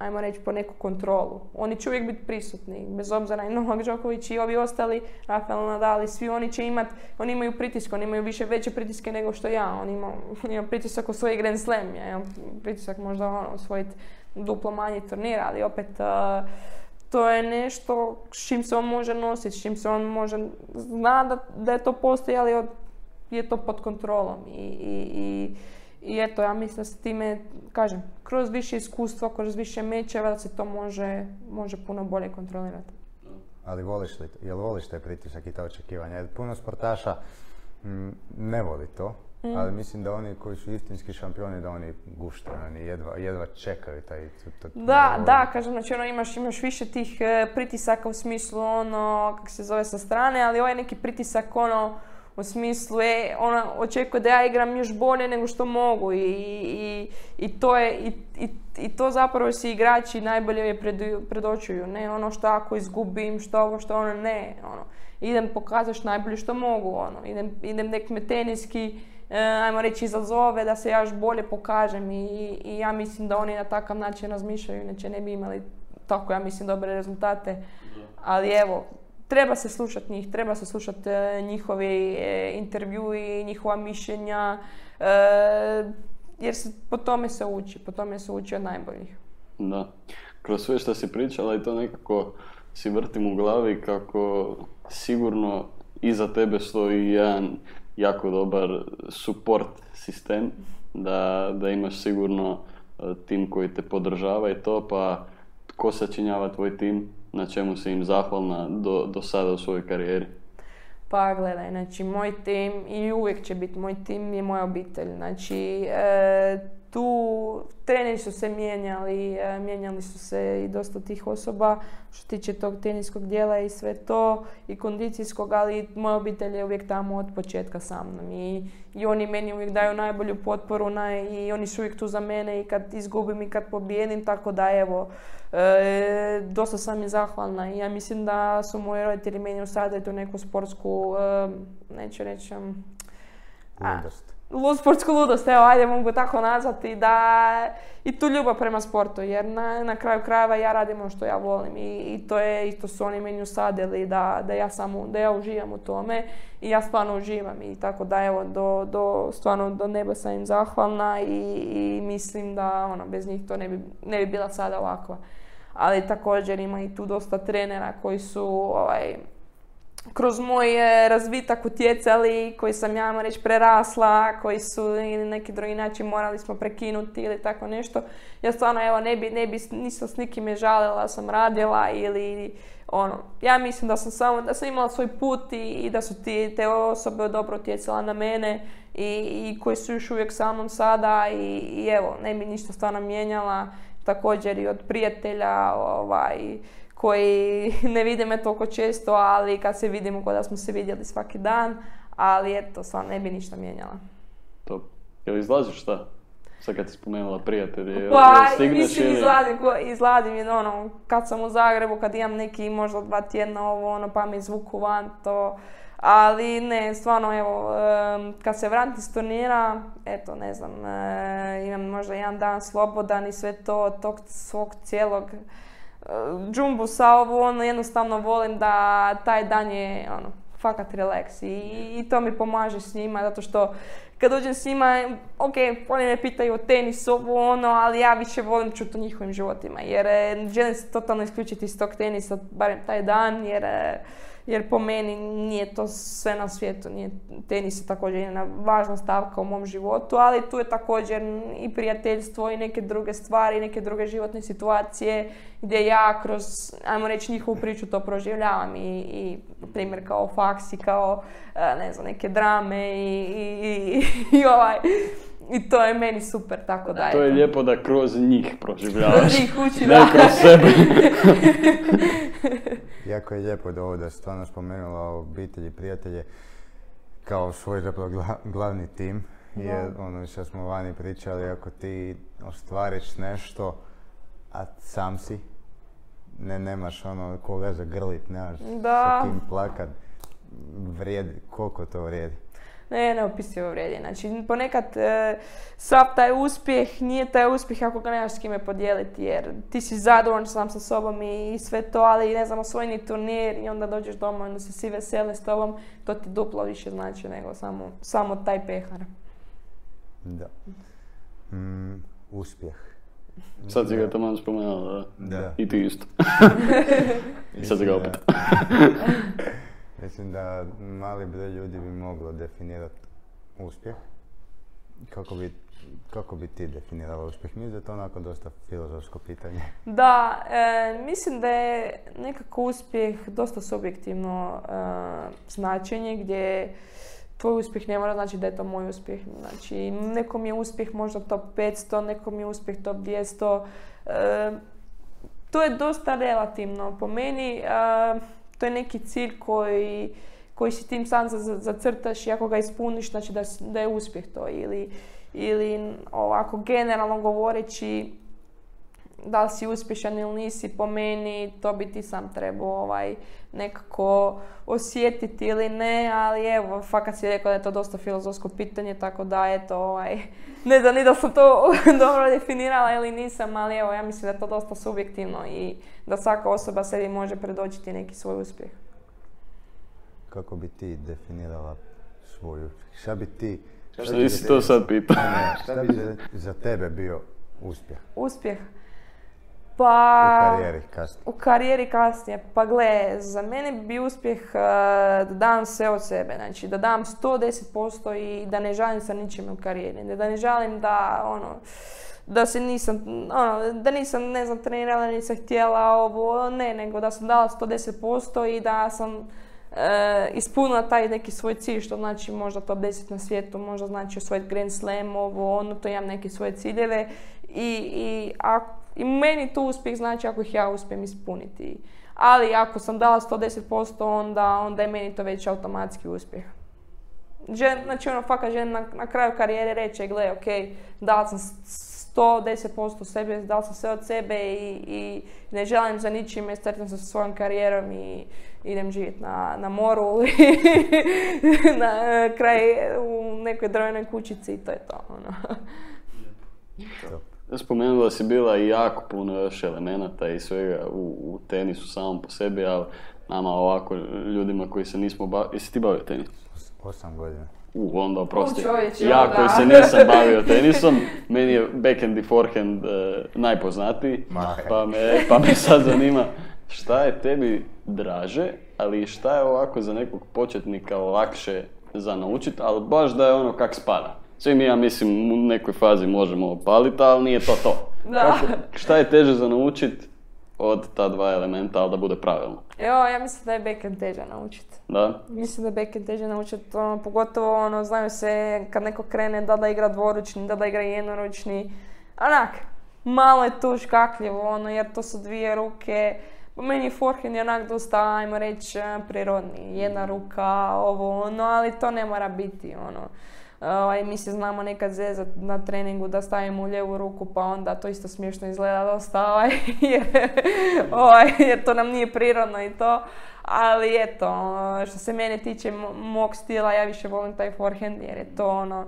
ajmo reći, po neku kontrolu. Oni će uvijek biti prisutni, bez obzira i Novak Đoković i ovi ostali, Rafael Nadal i svi oni će imati, oni imaju pritisak, oni imaju više veće pritiske nego što ja. On ima, ima pritisak u svoj Grand Slam, ja imam pritisak možda ono, osvojiti duplo manji turnir, ali opet uh, to je nešto s čim se on može nositi, s čim se on može, zna da, da je to postoji, ali od- je to pod kontrolom i, i, i, i eto, ja mislim da se time, kažem, kroz više iskustva, kroz više mečeva da se to može, može puno bolje kontrolirati. Ali voliš li, jel voliš taj pritisak i ta očekivanja? Jer puno sportaša mm, ne voli to, Mm. ali mislim da oni koji su istinski šampioni, da oni guštaju, oni jedva, jedva čekaju taj... to- to- Da, da, kažem, znači ono imaš, imaš više tih e, pritisaka u smislu ono, kako se zove sa strane, ali ovaj neki pritisak ono, u smislu je, ona očekuje da ja igram još bolje nego što mogu i, i, i to je, i, i, i to zapravo si igrači najbolje je predočuju, ne ono što ako izgubim, što ovo, što ono, ne, ono, idem pokazati najbolje što mogu, ono, idem, idem nek me teniski, e, ajmo reći, izazove da se ja još bolje pokažem i, i ja mislim da oni na takav način razmišljaju, inače ne bi imali tako, ja mislim, dobre rezultate. Ali evo, treba se slušati njih, treba se slušati e, njihovi e, intervjui, njihova mišljenja, e, jer se, po tome se uči, po tome se uči od najboljih. Da. Kroz sve što si pričala i to nekako si vrtim u glavi kako sigurno iza tebe stoji jedan jako dobar support sistem, da, da imaš sigurno tim koji te podržava i to, pa ko sačinjava tvoj tim, na čemu si im zahvalna do, do sada u svojoj karijeri? Pa gledaj, znači moj tim i uvijek će biti moj tim je moja obitelj. Znači e, tu treneri su se mijenjali, e, mijenjali su se i dosta tih osoba što tiče tog teniskog dijela i sve to i kondicijskog, ali moja obitelj je uvijek tamo od početka sa mnom i, oni meni uvijek daju najbolju potporu na, i oni su uvijek tu za mene i kad izgubim i kad pobijedim, tako da evo, e, dosta sam i zahvalna i ja mislim da su moji roditelji meni usadili tu neku sportsku, e, neću reći, sportsku ludost, evo ajde mogu tako nazvati, da i tu ljubav prema sportu, jer na, na kraju krajeva ja radim ono što ja volim i, i to je isto su oni meni usadili da, da, ja samo, da ja uživam u tome i ja stvarno uživam i tako da evo do, do, stvarno do neba sam im zahvalna i, i mislim da ono, bez njih to ne bi, ne bi bila sada ovakva. Ali također ima i tu dosta trenera koji su ovaj, kroz moj razvitak utjecali, koji sam ja vam reći prerasla, koji su ili neki drugi način morali smo prekinuti ili tako nešto. Ja stvarno evo ne bi, ne bi nisam s nikime žalila, sam radila ili ono, ja mislim da sam samo, da sam imala svoj put i, i da su ti, te osobe dobro utjecala na mene i, i koji su još uvijek sa mnom sada i, i evo, ne bi ništa stvarno mijenjala, također i od prijatelja, ovaj, koji ne vide me toliko često, ali kad se vidimo kod da smo se vidjeli svaki dan, ali eto, stvarno ne bi ništa mijenjala. To, jel izlaziš šta? Sad kad ti spomenula prijatelje, pa, mislim, ili... izladim, izladim ono, kad sam u Zagrebu, kad imam neki možda dva tjedna ovo, ono, pa mi izvuku van to, ali ne, stvarno, evo, kad se vratim s turnira, eto, ne znam, imam možda jedan dan slobodan i sve to, tog svog cijelog džumbusa, ovo ono, jednostavno volim da taj dan je ono, fakat relax I, i to mi pomaže s njima zato što kad dođem s njima, ok, oni me pitaju o tenisu, ovo ono, ali ja više volim čuti o njihovim životima jer e, želim se totalno isključiti iz tog tenisa, barem taj dan jer e, jer po meni nije to sve na svijetu, nije, tenis je također jedna važna stavka u mom životu, ali tu je također i prijateljstvo i neke druge stvari, neke druge životne situacije gdje ja kroz, ajmo reći, njihovu priču to proživljavam i, i primjer kao faksi, kao e, ne znam, neke drame i, i, i ovaj, i to je meni super, tako da To je lijepo da kroz njih proživljavaš. Kroz njih uči, da. kroz sebe. jako je lijepo da da stvarno spomenula obitelji i prijatelje kao svoj zapravo glavni tim. Jer ono što smo vani pričali, ako ti ostvariš nešto, a sam si, ne, nemaš ono koga zagrlit, nemaš da. sa kim plakat, vrijedi, koliko to vrijedi ne, neopisivo vrijedi. Znači, ponekad e, sav taj uspjeh nije taj uspjeh ako ga nemaš s kime podijeliti, jer ti si zadovoljan sam sa sobom i, sve to, ali ne znam, osvojeni turnir i onda dođeš doma i onda se svi vesele s tobom, to ti duplo više znači nego samo, samo taj pehar. Da. Mm, uspjeh. Sad si ga tamo spomenula, da? Da. I ti isto. I sad si ga opet. Mislim da mali broj ljudi bi moglo definirati uspjeh. Kako bi, kako bi ti definirala uspjeh? Mislim da je to onako dosta filozofsko pitanje. Da, e, mislim da je nekako uspjeh dosta subjektivno e, značenje gdje tvoj uspjeh ne mora znači da je to moj uspjeh. Znači, nekom je uspjeh možda top 500, nekom je uspjeh top 200. E, to je dosta relativno. Po meni, e, to je neki cilj koji, koji si tim sam zacrtaš i ako ga ispuniš, znači da, da je uspjeh to. Ili, ili ovako generalno govoreći da li si uspješan ili nisi po meni, to bi ti sam trebao ovaj, nekako osjetiti ili ne, ali evo, fakat si rekao da je to dosta filozofsko pitanje, tako da eto, ovaj, ne znam ni da sam to dobro definirala ili nisam, ali evo, ja mislim da je to dosta subjektivno i da svaka osoba sebi može predočiti neki svoj uspjeh. Kako bi ti definirala svoj uspjeh? Šta bi ti... Šta bi to sad pitao? Šta bi za, za tebe bio uspjeh? Uspjeh? Pa, u karijeri kasnije. U karijeri kasnije. Pa gle, za mene bi uspjeh uh, da dam sve od sebe. Znači, da dam 110% i da ne žalim sa ničim u karijeri. Da ne žalim da, ono, da se nisam, ono, da nisam, ne znam, trenirala, nisam htjela ovo, ne, nego da sam dala 110% i da sam e, ispunila taj neki svoj cilj, što znači možda top 10 na svijetu, možda znači osvojiti Grand Slam, ovo, ono, to imam neke svoje ciljeve i, i, i meni to uspjeh znači ako ih ja uspijem ispuniti. Ali ako sam dala 110%, onda, onda je meni to već automatski uspjeh. Žen, znači ono, fakat žena na, na kraju karijere reče, gle, ok, dala sam 110% sebe, dala sam sve od sebe i, i ne želim za ničime, startam sa svojom karijerom i idem živjeti na, na moru na kraj u nekoj drvenoj kućici i to je to. Ono. Spomenula si bila i jako puno još elemenata i svega u, u tenisu samom po sebi, ali nama ovako ljudima koji se nismo bavili... Jesi ti bavio tenis? Osam godina. U, onda oprosti. Ja koji se nisam bavio tenisom, meni je backhand i forehand uh, najpoznatiji, pa me, pa me sad zanima šta je tebi draže, ali šta je ovako za nekog početnika lakše za naučiti, ali baš da je ono kak spada. Svi mi, ja mislim, u nekoj fazi možemo opaliti, ali nije to to. Da. šta je teže za naučiti od ta dva elementa, ali da bude pravilno? Evo, ja mislim da je backhand teže naučiti. Da? Mislim da je backhand teže naučiti, ono, pogotovo ono, znaju se kad neko krene da da igra dvoručni, da da igra jednoručni. Onak, malo je tu škakljivo, ono, jer to su dvije ruke. Po meni forehand je onak dosta, ajmo reći, prirodni. Jedna ruka, ovo, ono, ali to ne mora biti, ono. Ovaj, mi se znamo nekad zezat na treningu da stavimo u lijevu ruku pa onda to isto smiješno izgleda dosta ovaj, jer, ovaj, jer to nam nije prirodno i to. Ali eto, što se mene tiče mog stila, ja više volim taj forehand jer je to ono,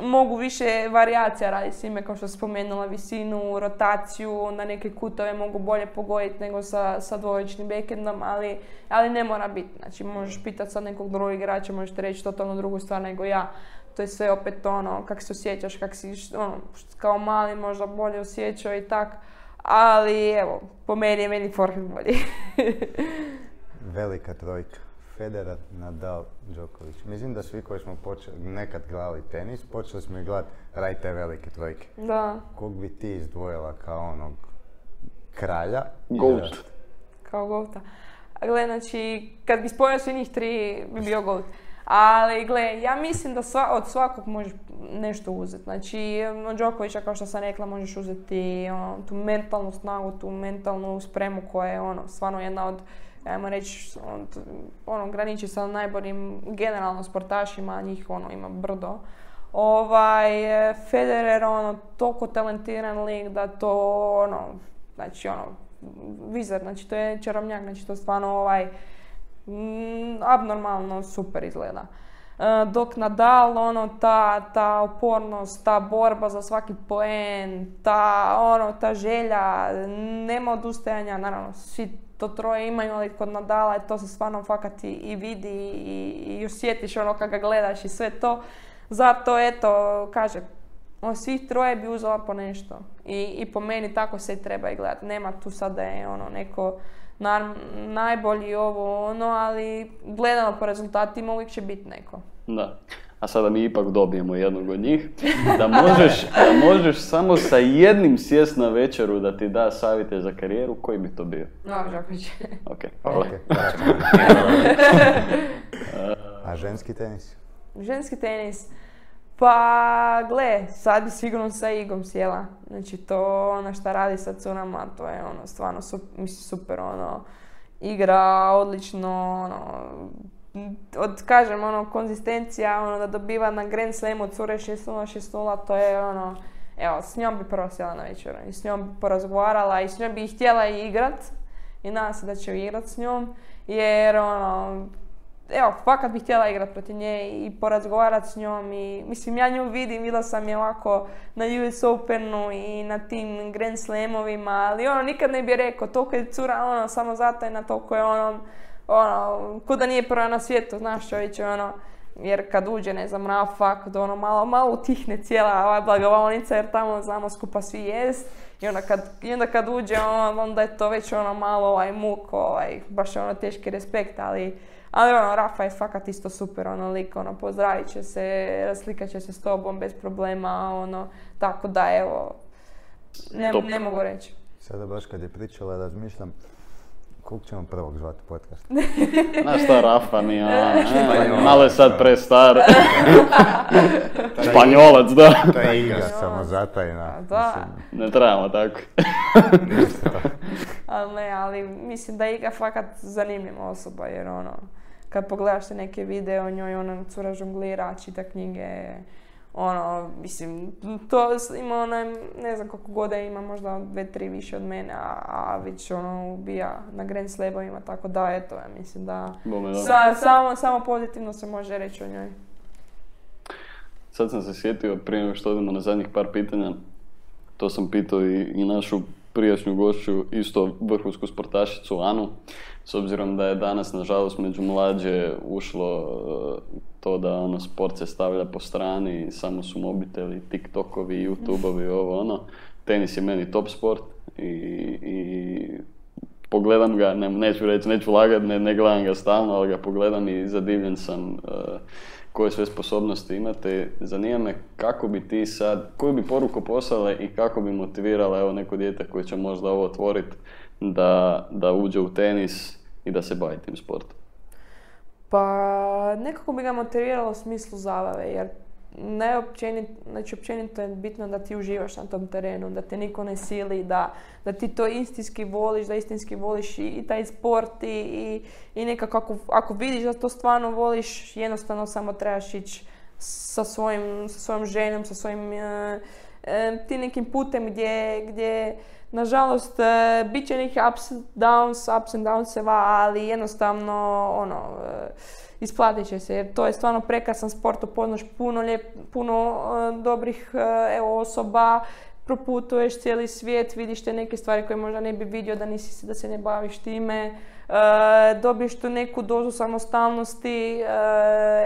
mogu više varijacija raditi s ime, kao što spomenula, visinu, rotaciju, na neke kutove mogu bolje pogoditi nego sa, sa dvojičnim backendom, ali, ali ne mora biti. Znači, možeš pitati sad nekog drugog igrača, možete reći totalno drugu stvar nego ja to je sve opet ono, kak se osjećaš, kak si ono, kao mali možda bolje osjećao i tak. Ali evo, po meni je meni forehand bolji. Velika trojka. Federer, Nadal, Djokovic. Mislim da svi koji smo počeli, nekad gledali tenis, počeli smo i gledati raj te velike trojke. Da. Kog bi ti izdvojila kao onog kralja? Goat. Kao goata. Gle, znači, kad bi spojio svi njih tri, bi bio goat. Ali, gle, ja mislim da sva, od svakog možeš nešto uzeti. Znači, od Đokovića, kao što sam rekla, možeš uzeti ono, tu mentalnu snagu, tu mentalnu spremu koja je ono, stvarno jedna od, ajmo reći, ono, graniči sa najboljim generalno sportašima, njih ono, ima brdo. Ovaj, Federer, ono, toliko talentiran lik da to, ono, znači, ono, vizar, znači, to je čarobnjak, znači, to stvarno, ovaj, Mm, abnormalno super izgleda. E, dok Nadal, ono, ta, ta opornost, ta borba za svaki poen, ta, ono, ta želja, nema odustajanja, naravno, svi to troje imaju, ali kod Nadala to se stvarno fakat i, vidi i, i osjetiš ono kad ga gledaš i sve to. Zato, eto, kaže, on svih troje bi uzela po nešto. I, I po meni tako se i treba i gledati. Nema tu sad da je ono neko najbolji ovo ono, ali gledano po rezultatima uvijek će biti neko. Da. A sada mi ipak dobijemo jednog od njih. Da možeš, da možeš samo sa jednim sjest na večeru da ti da savjete za karijeru, koji bi to bio? Novak Đoković. Ok. A ženski tenis? Ženski tenis? Pa, gle, sad bi sigurno sa Igom sjela. Znači, to ono što radi sa curama, to je ono, stvarno super, super, ono, igra odlično, ono, od, kažem, ono, konzistencija, ono, da dobiva na Grand Slamu cure 6-0, 6-0, to je, ono, evo, s njom bi prvo sjela na večer i s njom bi porazgovarala i s njom bi htjela igrat i nadam se da će igrat s njom, jer, ono, evo, fakat bih htjela igrati protiv nje i porazgovarati s njom i mislim ja nju vidim, vidjela sam je ovako na US Openu i na tim Grand Slamovima, ali ono nikad ne bi rekao, toliko je cura ono samo zato je na toliko je ono, ono, kuda nije prva na svijetu, znaš čovječe, ono, jer kad uđe, ne znam, Rafa, kad ono malo, malo utihne cijela ova blagovalnica jer tamo znamo skupa svi jest i onda kad, i onda kad uđe on, onda je to već ono malo ovaj muk, ovaj, baš ono teški respekt, ali ali ono, Rafa je fakat isto super, ono, lik, ono, pozdravit će se, raslikat će se s tobom bez problema, ono, tako da, evo, ne, ne mogu reći. Sada baš kad je pričala, razmišljam, kog ćemo prvog zvati podcast? Znaš šta, Rafa mi je, a, Španjolac, malo je sad da. prestar. Španjolac, da. To je igra samo zatajna. Da. Ne trebamo tako. Ali ne, ali mislim da je Iga fakat zanimljiva osoba jer ono, kad pogledaš te neke videe o njoj, ona cura žonglira, čita knjige, ono, mislim, to ima ona, ne znam koliko godina ima, možda dve, tri više od mene, a, a već ono ubija na Grand Slamovima, tako da, eto, ja mislim da Bome, da. sa- samo, samo pozitivno se može reći o njoj. Sad sam se sjetio, prije nego što odemo na zadnjih par pitanja, to sam pitao i, i našu prijašnju gošću, isto vrhunsku sportašicu Anu, s obzirom da je danas, nažalost, među mlađe ušlo e, to da ono, sport se stavlja po strani, samo su mobiteli, TikTokovi, YouTubeovi, ovo ono. Tenis je meni top sport i, i pogledam ga, ne, neću reći, neću lagat, ne, ne gledam ga stalno, ali ga pogledam i zadivljen sam e, koje sve sposobnosti imate. Zanima me kako bi ti sad, koju bi poruku poslale i kako bi motivirala evo neko dijete koje će možda ovo otvoriti da, da uđe u tenis i da se bavi tim sportom. Pa nekako bi ga motiviralo u smislu zabave, jer najopćenit, znači općenito je bitno da ti uživaš na tom terenu, da te niko ne sili, da, da ti to istinski voliš, da istinski voliš i, i taj sport i, i, i nekako ako, ako vidiš da to stvarno voliš, jednostavno samo trebaš ići sa, svojim, sa svojom željom, sa svojim e, e, ti nekim putem gdje, gdje nažalost e, bit će nekih ups and downs, ups and downseva, ali jednostavno ono, e, isplatit će se jer to je stvarno prekrasan sport, upoznaš puno, lijep, puno e, dobrih evo, osoba, proputuješ cijeli svijet, vidiš te neke stvari koje možda ne bi vidio da nisi se- da se ne baviš time, e, dobiješ tu neku dozu samostalnosti,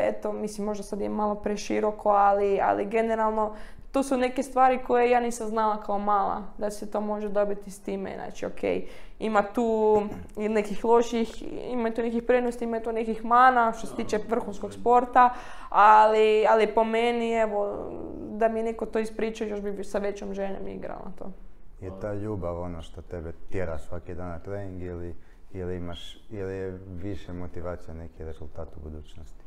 eto, mislim možda sad je malo preširoko, ali, ali generalno to su neke stvari koje ja nisam znala kao mala, da se to može dobiti s time. Znači, ok, ima tu nekih loših, ima tu nekih prednosti, ima tu nekih mana što se tiče vrhunskog sporta, ali, ali po meni, evo, da mi neko to ispričao, još bi sa većom željom igrala to. Je ta ljubav ono što tebe tjera svaki dan na trening ili, ili imaš, ili je više motivacija neki rezultat u budućnosti?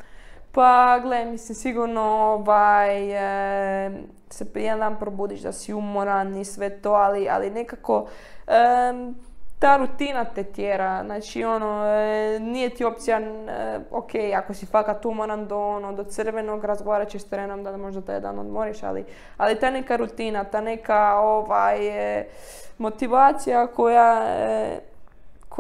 Pa, gle, mislim, sigurno ovaj, e, se jedan dan probudiš da si umoran i sve to, ali, ali nekako em, ta rutina te tjera, znači ono, e, nije ti opcija, e, ok, ako si fakat umoran do, ono, do crvenog, razgovarat ćeš s da možda taj dan odmoriš, ali, ali ta neka rutina, ta neka ovaj, e, motivacija koja, e,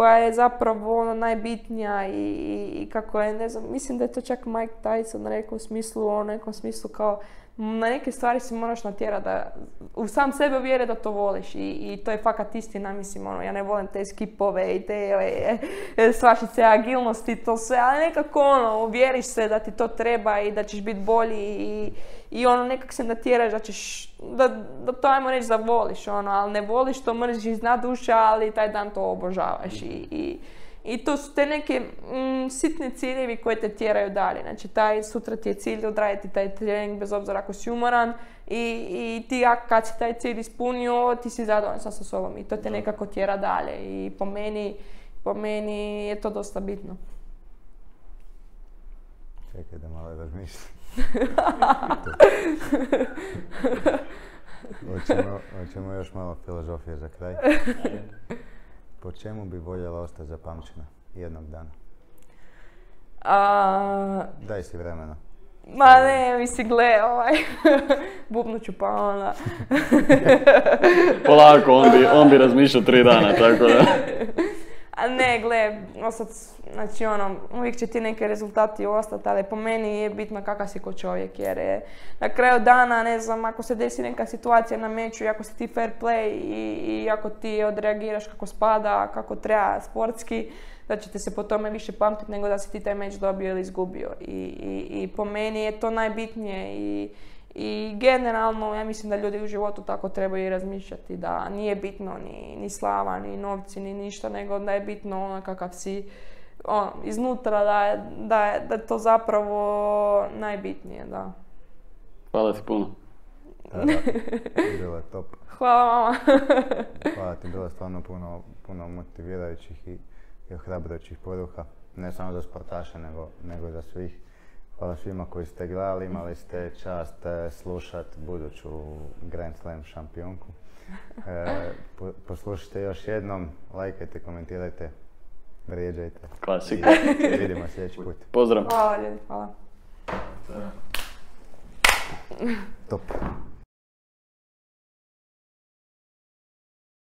koja je zapravo ono najbitnija i, i, kako je, ne znam, mislim da je to čak Mike Tyson rekao u smislu, u nekom smislu kao na neke stvari se moraš natjerati da u sam sebe uvjeri da to voliš i, i to je fakat istina, mislim, ono, ja ne volim te skipove i te e, svašice agilnosti, to sve, ali nekako ono, uvjeriš se da ti to treba i da ćeš biti bolji i, i ono, nekak se natjeraš da ćeš, da, da to ajmo reći da voliš, ono, ali ne voliš to, mrziš iz duša, ali taj dan to obožavaš i, i, i to su te neke mm, sitni ciljevi koji te tjeraju dalje. Znači, taj sutra ti je cilj odraditi taj trening bez obzira ako si umoran i, i ti kad si taj cilj ispunio, ti si zadovoljan sam sa sobom i to te nekako tjera dalje. I po meni, po meni je to dosta bitno. Čekaj da malo razmislim. hoćemo, hoćemo još malo filozofije za kraj. Po čemu bi voljela ostati zapamćena jednog dana? A, Daj si vremena. ma ne, mislim, gle, ovaj, bubnut ću pa onda. Polako, on bi, on bi razmišljao tri dana, tako da. Ne, gle, ostat, znači ono, uvijek će ti neki rezultati ostati, ali po meni je bitno kakav si ko čovjek, jer je na kraju dana, ne znam, ako se desi neka situacija na meču ako si ti fair play i, i ako ti odreagiraš kako spada, kako treba sportski, da ćete se po tome više pamtiti nego da si ti taj meč dobio ili izgubio. I, i, i po meni je to najbitnije i, i generalno ja mislim da ljudi u životu tako trebaju i razmišljati, da nije bitno ni, ni slava, ni novci, ni ništa, nego da je bitno ono kakav si ono, iznutra, da je, da, je, da je to zapravo najbitnije, da. Hvala ti puno. Da, da. Bilo je top. Hvala vama. Hvala ti, bilo je stvarno puno, puno motivirajućih i, i ohrabrujućih poruka, ne samo za sportaše, nego, nego za svih. Hvala svima koji ste gledali, imali ste čast e, slušat buduću Grand Slam šampionku. E, po- poslušajte još jednom, lajkajte, komentirajte, vrijeđajte. Klasika. I vidimo sljedeći put. Pozdrav. Hvala ljudi, hvala. Top.